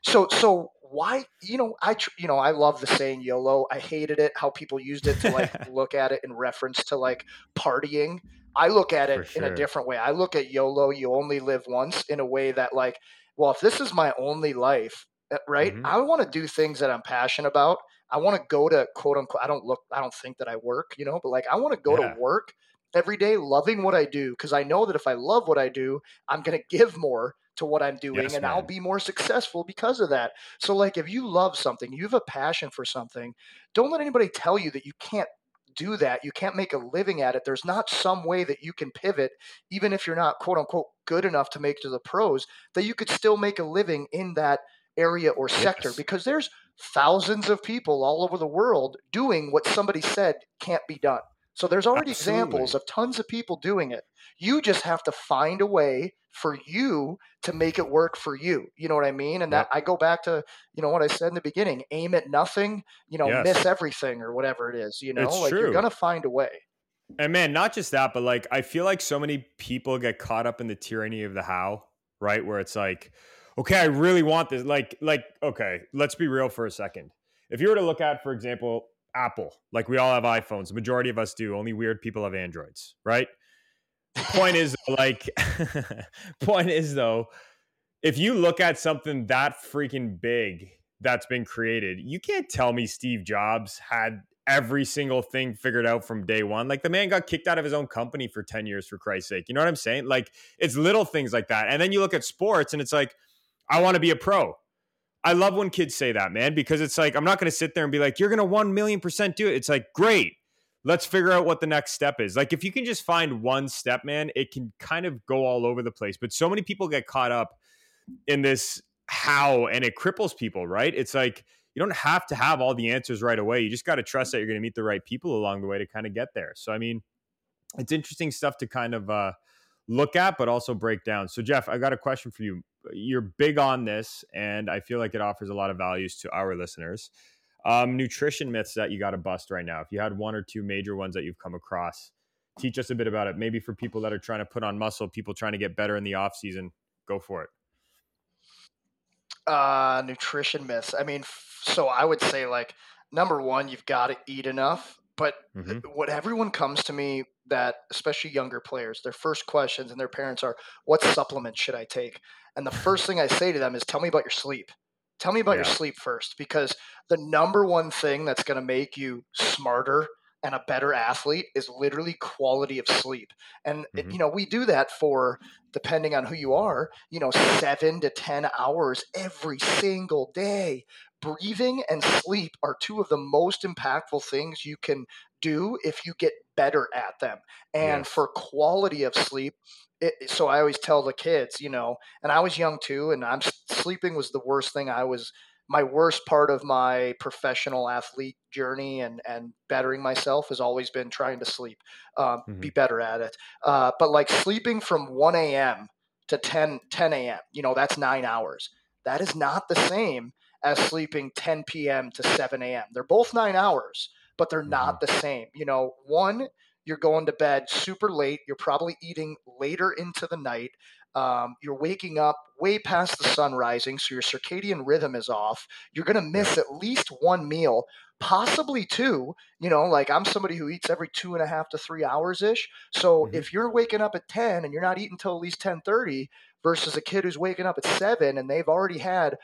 So so why you know I you know I love the saying YOLO. I hated it how people used it to like look at it in reference to like partying. I look at it sure. in a different way. I look at YOLO, you only live once, in a way that, like, well, if this is my only life, eh, right? Mm-hmm. I want to do things that I'm passionate about. I want to go to quote unquote, I don't look, I don't think that I work, you know, but like I want to go yeah. to work every day loving what I do because I know that if I love what I do, I'm going to give more to what I'm doing yes, and man. I'll be more successful because of that. So like if you love something, you have a passion for something, don't let anybody tell you that you can't do that. You can't make a living at it. There's not some way that you can pivot, even if you're not quote unquote good enough to make to the pros, that you could still make a living in that area or sector yes. because there's thousands of people all over the world doing what somebody said can't be done. So there's already Absolutely. examples of tons of people doing it. You just have to find a way for you to make it work for you. You know what I mean? And that I go back to, you know, what I said in the beginning, aim at nothing, you know, yes. miss everything or whatever it is, you know, it's like true. you're going to find a way. And man, not just that, but like I feel like so many people get caught up in the tyranny of the how, right? Where it's like, okay, I really want this. Like, like, okay, let's be real for a second. If you were to look at, for example, Apple, like we all have iPhones, the majority of us do, only weird people have Androids, right? Point is like point is though if you look at something that freaking big that's been created you can't tell me steve jobs had every single thing figured out from day one. Like the man got kicked out of his own company for 10 years for christ's sake. You know what i'm saying? Like it's little things like that. And then you look at sports and it's like i want to be a pro. I love when kids say that man because it's like i'm not going to sit there and be like you're going to 1 million percent do it. It's like great let's figure out what the next step is. Like if you can just find one step, man, it can kind of go all over the place. But so many people get caught up in this how and it cripples people, right? It's like you don't have to have all the answers right away. You just got to trust that you're going to meet the right people along the way to kind of get there. So I mean, it's interesting stuff to kind of uh, look at, but also break down. So Jeff, I got a question for you. You're big on this, and I feel like it offers a lot of values to our listeners. Um, nutrition myths that you got to bust right now. If you had one or two major ones that you've come across, teach us a bit about it. Maybe for people that are trying to put on muscle, people trying to get better in the off season, go for it. Uh, nutrition myths. I mean, so I would say like number one, you've got to eat enough. But mm-hmm. what everyone comes to me that, especially younger players, their first questions and their parents are, "What supplements should I take?" And the first thing I say to them is, "Tell me about your sleep." Tell me about yeah. your sleep first, because the number one thing that's going to make you smarter and a better athlete is literally quality of sleep. And Mhm. you know, we do that for depending on who you are, you know, 7 to 10 hours every single day. Breathing and sleep are two of the most impactful things you can do if you get better at them. And Yes. for quality of sleep, it, so I always tell the kids, you know, and I was young too, and I'm sleeping was the worst thing I was my worst part of my professional athlete journey and and bettering myself has always been trying to sleep, um, be better at it. Uh, but like sleeping from 1 a.m. to 10 10 a.m. You know, that's nine hours. That is not the same as sleeping 10 p.m. to 7 a.m. They're both nine hours, but they're not the same. You know, one you're going to bed super late. You're probably eating later into the night. Um, you're waking up way past the sun rising, so your circadian rhythm is off. You're going to miss at least one meal, possibly two. You know, like I'm somebody who eats every two and a half to three hours ish. So Mhm. if you're waking up at 10 and you're not eating till at least 10:30, versus a kid who's waking up at seven and they've already had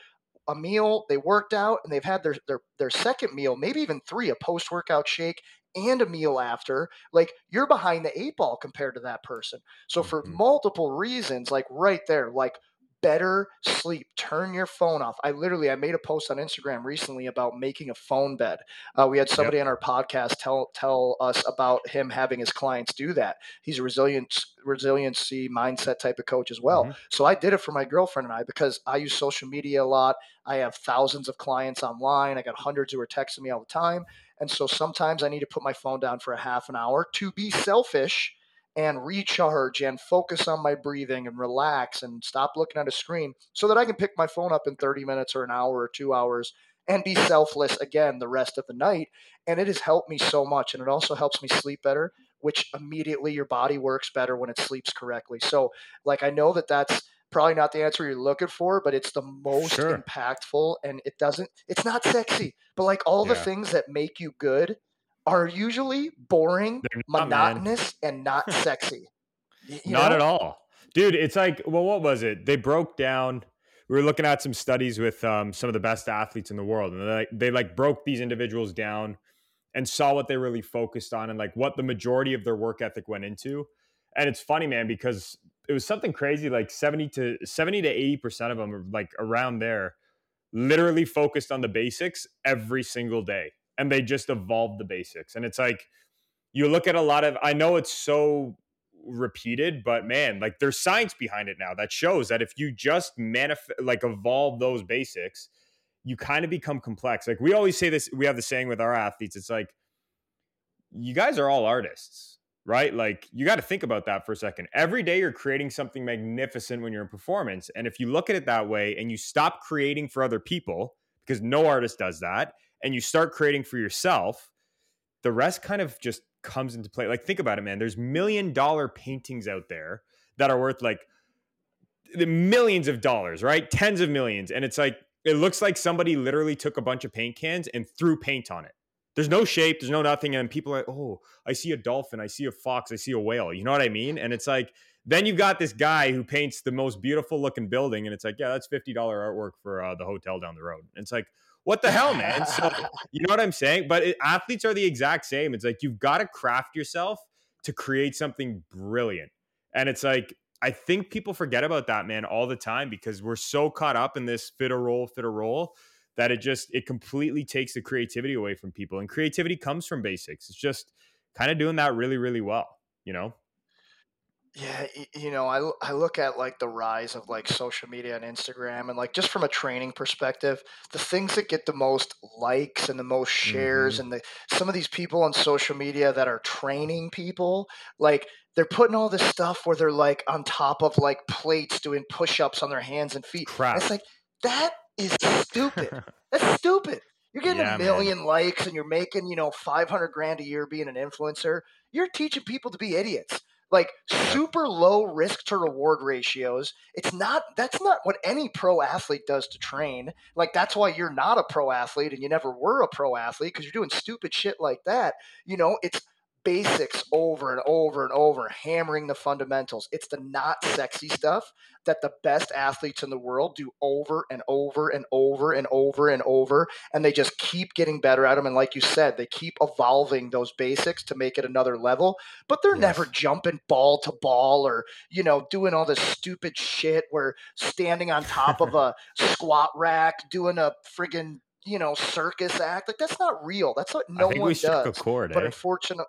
a meal, they worked out, and they've had their their their second meal, maybe even three, a post workout shake and a meal after. Like you're behind the eight ball compared to that person. So for Mhm. multiple reasons, like right there, like better sleep. Turn your phone off. I literally i made a post on instagram recently about making a phone bed. Uh, we had somebody on our podcast tell tell us about him having his clients do that. He's a resilience resiliency mindset type of coach as well. Mhm. so i did it for my girlfriend and i because i use social media a lot. I have thousands of clients online. I got hundreds who are texting me all the time. And so sometimes i need to put my phone down for a half an hour to be selfish and recharge and focus on my breathing and relax and stop looking at a screen so that I can pick my phone up in 30 minutes or an hour or two hours and be selfless again the rest of the night. And it has helped me so much. And it also helps me sleep better, which immediately your body works better when it sleeps correctly. So, like, I know that that's probably not the answer you're looking for, but it's the most Sure. impactful. And it doesn't, it's not sexy, but like all the things that make you good are usually boring, not, man. monotonous, and not sexy. You Not know? at all. Dude, it's like, well, what was it? They broke down. We were looking at some studies with um, some of the best athletes in the world, and they like, they like broke these individuals down and saw what they really focused on and like what the majority of their work ethic went into. And it's funny, man, because it was something crazy. Like seventy to seventy to eighty percent of them are like around there, literally focused on the basics every single day, and they just evolved the basics. And it's like you look at a lot of. I know it's so repeated, but man, like there's science behind it now that shows that if you just manifest, like evolve those basics, you kind of become complex. Like we always say this, we have the saying with our athletes, it's like, you guys are all artists, right? Like you got to think about that for a second. Every day you're creating something magnificent when you're in performance. And if you look at it that way and you stop creating for other people, because no artist does that, and you start creating for yourself, the rest kind of just comes into play. Like, think about it, man. There's million dollar paintings out there that are worth like the millions of dollars, right? Tens of millions. And it's like, it looks like somebody literally took a bunch of paint cans and threw paint on it. There's no shape, there's no nothing. And people are like, oh, I see a dolphin, I see a fox, I see a whale. You know what I mean? And it's like, then you've got this guy who paints the most beautiful looking building. And it's like, yeah, that's $50 artwork for uh, the hotel down the road. And it's like, what the hell, man? So, you know what I'm saying? But it, athletes are the exact same. It's like, you've got to craft yourself to create something brilliant. And it's like, I think people forget about that, man, all the time because we're so caught up in this fit a role, fit a role that it just it completely takes the creativity away from people. And creativity comes from basics. It's just kind of doing that really, really well, you know? Yeah, you know, I, I look at like the rise of like social media and Instagram and like just from a training perspective, the things that get the most likes and the most shares mm-hmm. and the some of these people on social media that are training people, like they're putting all this stuff where they're like on top of like plates doing push-ups on their hands and feet. Crap. It's like that is stupid. That's stupid. You're getting Yeah, a man. million likes and you're making, you know, 500 grand a year being an influencer. You're teaching people to be idiots. Like super low risk to reward ratios. It's not, that's not what any pro athlete does to train. Like, that's why you're not a pro athlete and you never were a pro athlete because you're doing stupid shit like that. You know, it's basics over and over and over, hammering the fundamentals. It's the not sexy stuff that the best athletes in the world do over and over and over and over and over. And they just keep getting better at them. And like you said, they keep evolving those basics to make it another level, but they're yes. never jumping ball to ball or, you know, doing all this stupid shit where standing on top of a squat rack, doing a friggin' you know circus act like that's not real that's what no one does but eh? unfortunately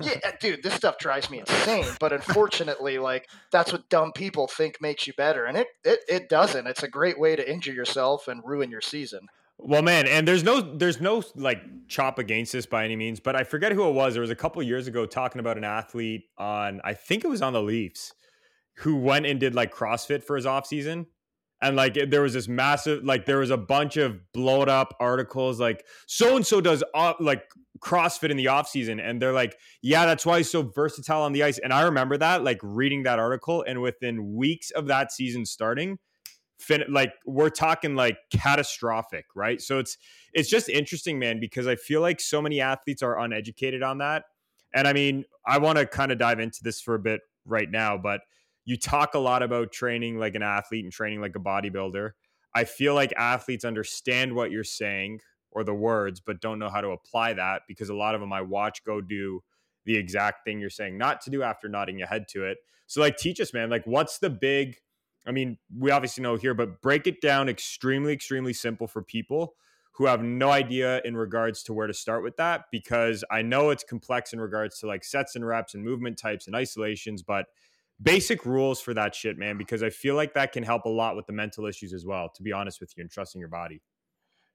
yeah, uh, dude, this stuff drives me insane. But unfortunately, like that's what dumb people think makes you better, and it it it doesn't. It's a great way to injure yourself and ruin your season. Well, man, and there's no there's no like chop against this by any means, but I forget who it was. There was a couple years ago talking about an athlete on I think it was on the Leafs who went and did like CrossFit for his off season and like there was this massive like there was a bunch of blowed up articles like so and so does uh, like crossfit in the off season and they're like yeah that's why he's so versatile on the ice. And i remember that like reading that article and within weeks of that season starting fin- like we're talking like catastrophic right? So it's it's just interesting man because i feel like so many athletes are uneducated on that. And i mean i want to kind of dive into this for a bit right now but you talk a lot about training like an athlete and training like a bodybuilder. I feel like athletes understand what you're saying or the words, but don't know how to apply that because a lot of them I watch go do the exact thing you're saying not to do after nodding your head to it. So, like, teach us, man. Like, what's the big, I mean, we obviously know here, but break it down extremely, extremely simple for people who have no idea in regards to where to start with that because I know it's complex in regards to like sets and reps and movement types and isolations, but basic rules for that shit, man, because I feel like that can help a lot with the mental issues as well, to be honest with you, and trusting your body.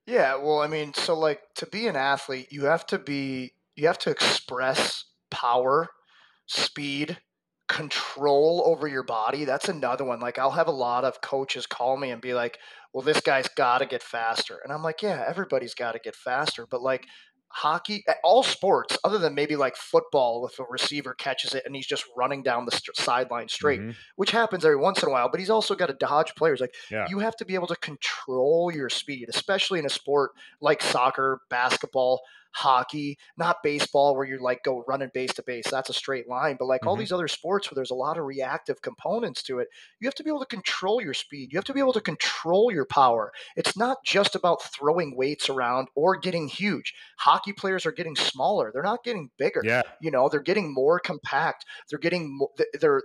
Yeah, well, I mean, so like to be an athlete, you have to be you have to express power, speed, control over your body. That's another one. Like I'll have a lot of coaches call me and be like, "Well, this guy's got to get faster." And I'm like, "Yeah, everybody's got to get faster, but like hockey, eh, all sports, other than maybe like football, if a receiver catches it and he's just running down the st- sideline straight, mm-hmm. which happens every once in a while, but he's also got to dodge players. Like yeah. you have to be able to control your speed, especially in a sport like soccer, basketball hockey, not baseball where you're like go running base to base. That's a straight line. But like mm-hmm. all these other sports where there's a lot of reactive components to it, you have to be able to control your speed. You have to be able to control your power. It's not just about throwing weights around or getting huge. Hockey players are getting smaller. They're not getting bigger. Yeah. You know, they're getting more compact. They're getting more,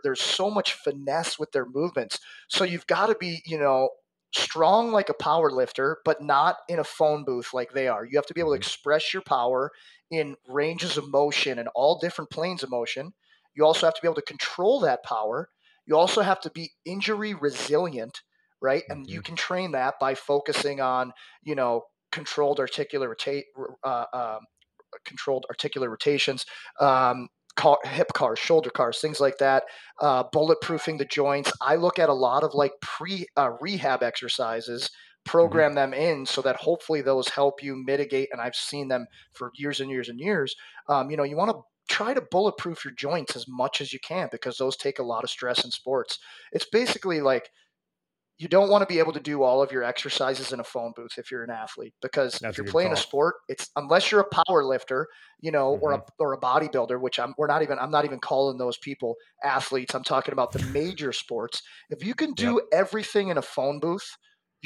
there's so much finesse with their movements. So you've got to be, you know, strong like a power lifter, but not in a phone booth like they are. You have to be able to mm-hmm. express your power in ranges of motion and all different planes of motion. You also have to be able to control that power. You also have to be injury resilient, right? And you mm-hmm. can train that by focusing on, you know, controlled articular rotate, uh, um, controlled articular rotations, um, CAR, hip CARs, shoulder CARs, things like that. Uh, bulletproofing the joints. I look at a lot of like pre uh, rehab exercises, mm-hmm. program mm-hmm. them in so that hopefully those help you mitigate. And I've seen them for years and years and years. Um, you know, you want to try to bulletproof your joints as much as you can because those take a lot of stress in sports. It's basically like you don't want to be able to do all of your exercises in a phone booth if you're an athlete because That's if you're playing call. a sport it's unless you're a power lifter you know mm-hmm. or a mm-hmm. or a bodybuilder which I'm we're not even I'm not even calling those people athletes I'm talking about the major sports if you can do yep. everything in a phone booth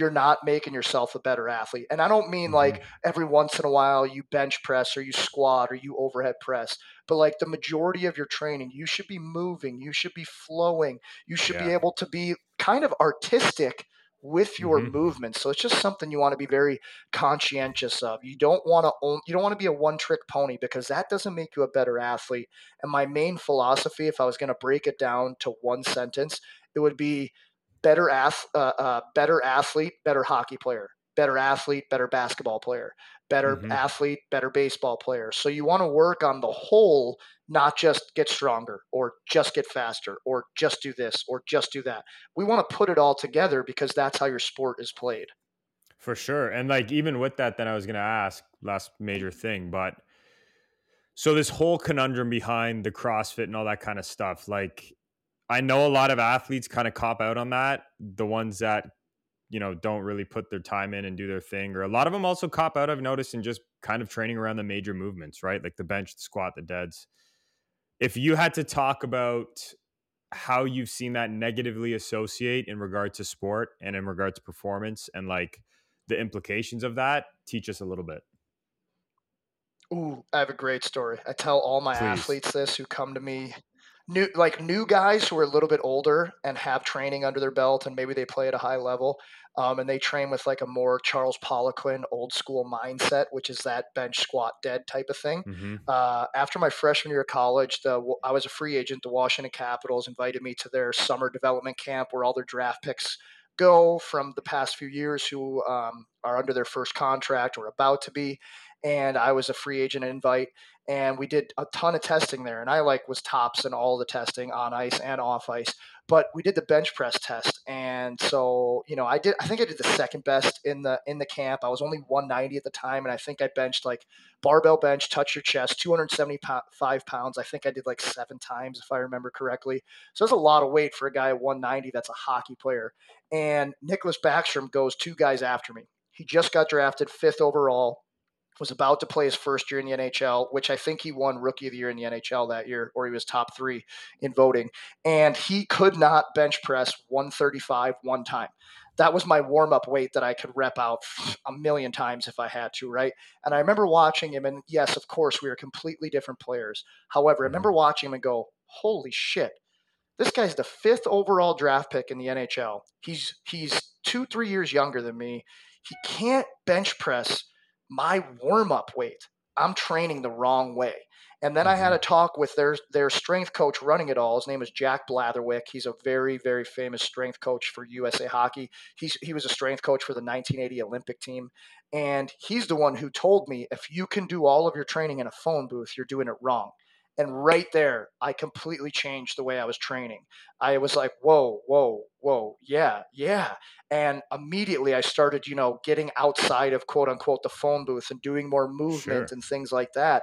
you're not making yourself a better athlete. And I don't mean mm-hmm. like every once in a while you bench press or you squat or you overhead press, but like the majority of your training, you should be moving, you should be flowing, you should yeah. be able to be kind of artistic with your mm-hmm. movements. So it's just something you want to be very conscientious of. You don't want to own, you don't want to be a one trick pony because that doesn't make you a better athlete. And my main philosophy, if I was going to break it down to one sentence, it would be better ath- uh, uh, better athlete, better hockey player, better athlete, better basketball player, better mm-hmm. athlete, better baseball player. So you want to work on the whole, not just get stronger or just get faster or just do this or just do that. We want to put it all together because that's how your sport is played. For sure. And like even with that, then I was going to ask last major thing, but so this whole conundrum behind the CrossFit and all that kind of stuff, like I know a lot of athletes kind of cop out on that. The ones that you know don't really put their time in and do their thing or a lot of them also cop out i've noticed in just kind of training around the major movements right like the bench the squat the deads if you had to talk about how you've seen that negatively associate in regard to sport and in regard to performance and like the implications of that teach us a little bit Ooh, I have a great story. I tell all my Please. athletes this who come to me new like new guys who are a little bit older and have training under their belt and maybe they play at a high level um, and they train with like a more charles poliquin old school mindset which is that bench squat dead type of thing mm-hmm. uh, after my freshman year of college the, i was a free agent the washington capitals invited me to their summer development camp where all their draft picks go from the past few years who um, are under their first contract or about to be and I was a free agent invite and we did a ton of testing there and i like was tops in all the testing on ice and off ice but we did the bench press test and so you know i did i think i did the second best in the in the camp. I was only 190 at the time and i think i benched like barbell bench touch your chest 275 pounds. I think i did like seven times if i remember correctly. So that's a lot of weight for a guy at 190 that's a hockey player. And Nicklas Backstrom goes two guys after me. He just got drafted fifth overall was about to play his first year in the NHL, which I think he won Rookie of the Year in the NHL that year, or he was top three in voting. And he could not bench press 135 one time. That was my warm up weight that I could rep out a million times if I had to, right? And I remember watching him, and yes, of course, we were completely different players. However, I mm-hmm. remember watching him and go, holy shit. This guy's the fifth overall draft pick in the NHL. He's he's two, three years younger than me. He can't bench press my warm up weight. I'm training the wrong way. And then mm-hmm. I had mm-hmm. a talk with their their strength coach running it all. His name is Jack Blatherwick. He's a very very famous strength coach for USA Hockey. He's he was a strength coach for the 1980 Olympic team, and he's the one who told me if you can do all of your training in a phone booth, you're doing it wrong. And right there, I completely changed the way I was training. I was like, whoa, whoa, whoa, yeah, yeah. And immediately I started, you know, getting outside of quote unquote the phone booth and doing more movement sure. and things like that.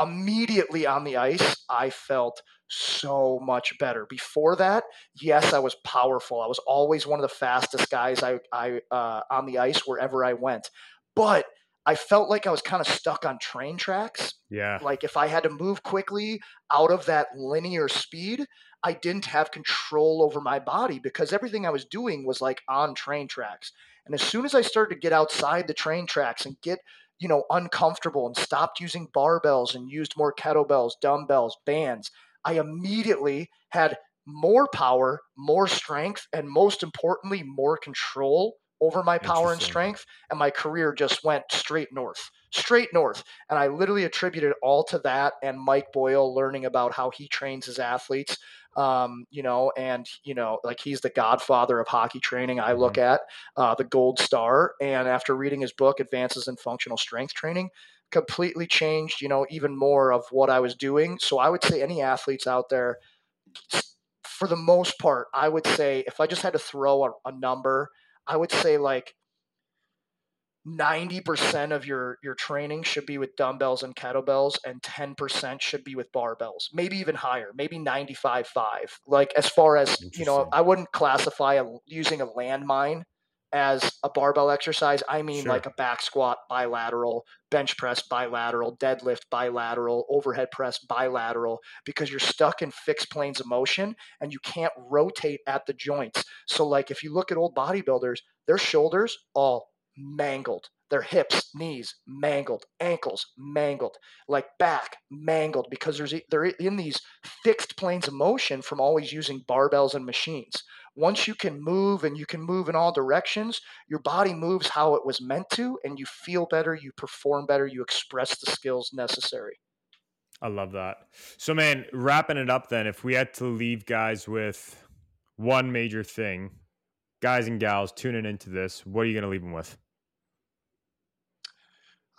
Immediately on the ice, I felt so much better. Before that, yes, I was powerful. I was always one of the fastest guys I, I uh, on the ice wherever I went. But I felt like I was kind of stuck on train tracks. Yeah. Like if I had to move quickly out of that linear speed, I didn't have control over my body because everything I was doing was like on train tracks. And as soon as I started to get outside the train tracks and get, you know, uncomfortable and stopped using barbells and used more kettlebells, dumbbells, bands, I immediately had more power, more strength, and most importantly, more control over my power and strength, and my career just went straight north, straight north. And I literally attributed all to that and Mike Boyle learning about how he trains his athletes. Um, you know, and you know, like he's the godfather of hockey training. I look mm-hmm. at uh, the gold star, and after reading his book, Advances in Functional Strength Training, completely changed. You know, even more of what I was doing. So I would say any athletes out there. For the most part, I would say if I just had to throw a, a number, I would say like 90% of your your training should be with dumbbells and kettlebells and 10% should be with barbells maybe even higher maybe 95 5 like as far as you know i wouldn't classify a, using a landmine as a barbell exercise, I mean sure. like a back squat bilateral, bench press bilateral, deadlift bilateral, overhead press bilateral, because you're stuck in fixed planes of motion and you can't rotate at the joints. So, like if you look at old bodybuilders, their shoulders all mangled, their hips, knees mangled, ankles mangled, like back mangled because there's they're in these fixed planes of motion from always using barbells and machines once you can move and you can move in all directions, your body moves how it was meant to, and you feel better, you perform better, you express the skills necessary. I love that. So, man, wrapping it up then, if we had to leave guys with one major thing, guys and gals tuning into this, what are you going to leave them with?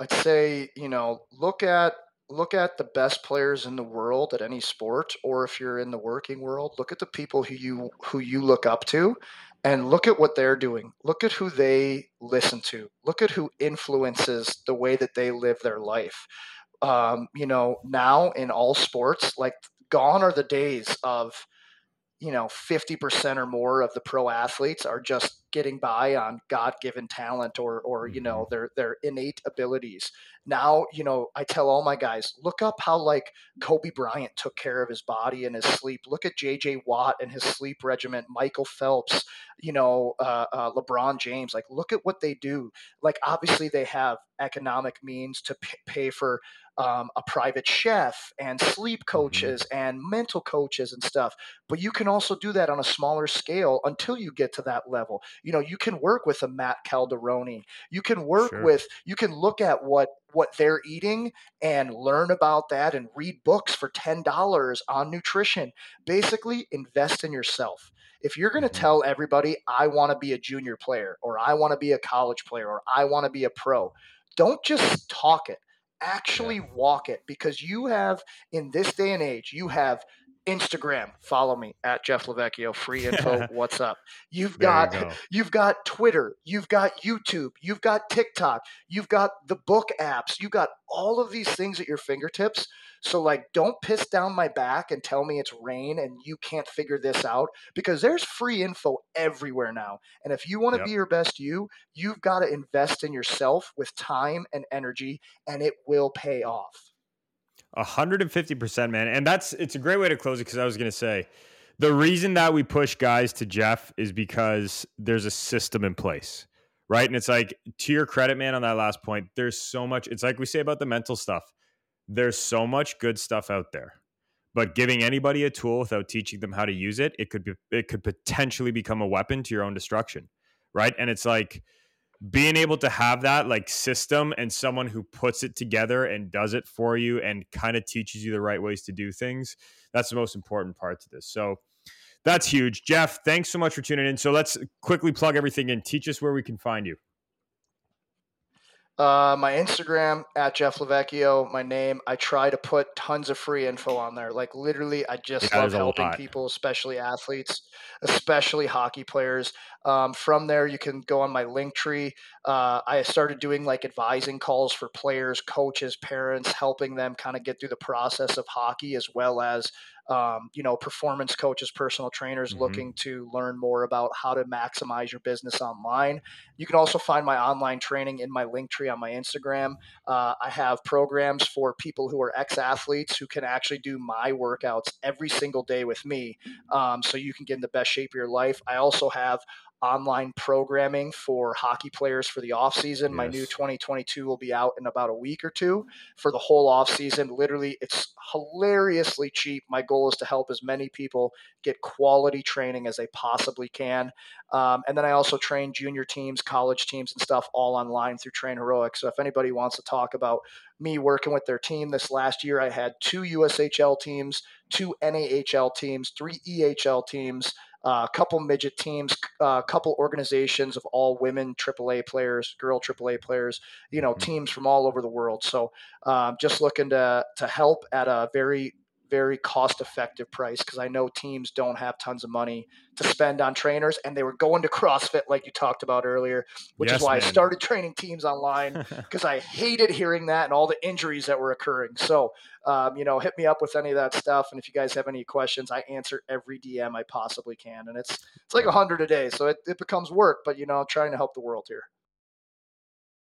I'd say, you know, look at look at the best players in the world at any sport or if you're in the working world look at the people who you who you look up to and look at what they're doing. Look at who they listen to. Look at who influences the way that they live their life. Um, you know now in all sports like gone are the days of you know 50% or more of the pro athletes are just getting by on god-given talent or or you know mm-hmm. their their innate abilities now you know i tell all my guys look up how like kobe bryant took care of his body and his sleep look at jj watt and his sleep regiment michael phelps you know uh, uh, lebron james like look at what they do like obviously they have economic means to p- pay for um, a private chef and sleep mm-hmm. coaches and mental coaches and stuff. But you can also do that on a smaller scale until you get to that level. You know, you can work with a Matt Calderoni. You can work sure. with, you can look at what what they're eating and learn about that and read books for $10 on nutrition. Basically, invest in yourself. If you're going to mm-hmm. tell everybody, I want to be a junior player or I want to be a college player or I want to be a pro, don't just talk it actually walk it because you have in this day and age you have Instagram, follow me at Jeff LoVecchio, free info. what's up? You've got you you've got Twitter, you've got YouTube, you've got TikTok, you've got the book apps, you've got all of these things at your fingertips. So like don't piss down my back and tell me it's rain and you can't figure this out because there's free info everywhere now. And if you want to yep. be your best you, you've got to invest in yourself with time and energy and it will pay off. 150%, man. And that's it's a great way to close it because I was going to say the reason that we push guys to Jeff is because there's a system in place, right? And it's like, to your credit, man, on that last point, there's so much. It's like we say about the mental stuff, there's so much good stuff out there. But giving anybody a tool without teaching them how to use it, it could be, it could potentially become a weapon to your own destruction, right? And it's like, being able to have that like system and someone who puts it together and does it for you and kind of teaches you the right ways to do things that's the most important part to this. So that's huge. Jeff thanks so much for tuning in. So let's quickly plug everything in. Teach us where we can find you uh, my Instagram at Jeff LoVecchio, my name. I try to put tons of free info on there. Like literally, I just yeah, love helping people, especially athletes, especially hockey players. Um, from there, you can go on my Linktree. Uh, I started doing like advising calls for players, coaches, parents, helping them kind of get through the process of hockey as well as um, you know, performance coaches, personal trainers mm-hmm. looking to learn more about how to maximize your business online. You can also find my online training in my Linktree on my Instagram. Uh, I have programs for people who are ex athletes who can actually do my workouts every single day with me um, so you can get in the best shape of your life. I also have online programming for hockey players for the off season. Yes. My new 2022 will be out in about a week or two for the whole off season. Literally, it's hilariously cheap. My goal is to help as many people get quality training as they possibly can. Um, and then I also train junior teams, college teams, and stuff all online through TrainHeroic. So if anybody wants to talk about me working with their team this last year, I had two USHL teams, two NAHL teams, three EHL teams a uh, couple midget teams, a uh, couple organizations of all women AAA players, girl AAA players, you know, mm-hmm. teams from all over the world. So um, just looking to to help at a very very cost effective price because I know teams don't have tons of money to spend on trainers and they were going to CrossFit like you talked about earlier, which yes, is why man. I started training teams online because I hated hearing that and all the injuries that were occurring. So, um, you know, hit me up with any of that stuff. And if you guys have any questions, I answer every DM I possibly can. And it's, it's like a hundred a day. So it, it becomes work, but you know, I'm trying to help the world here.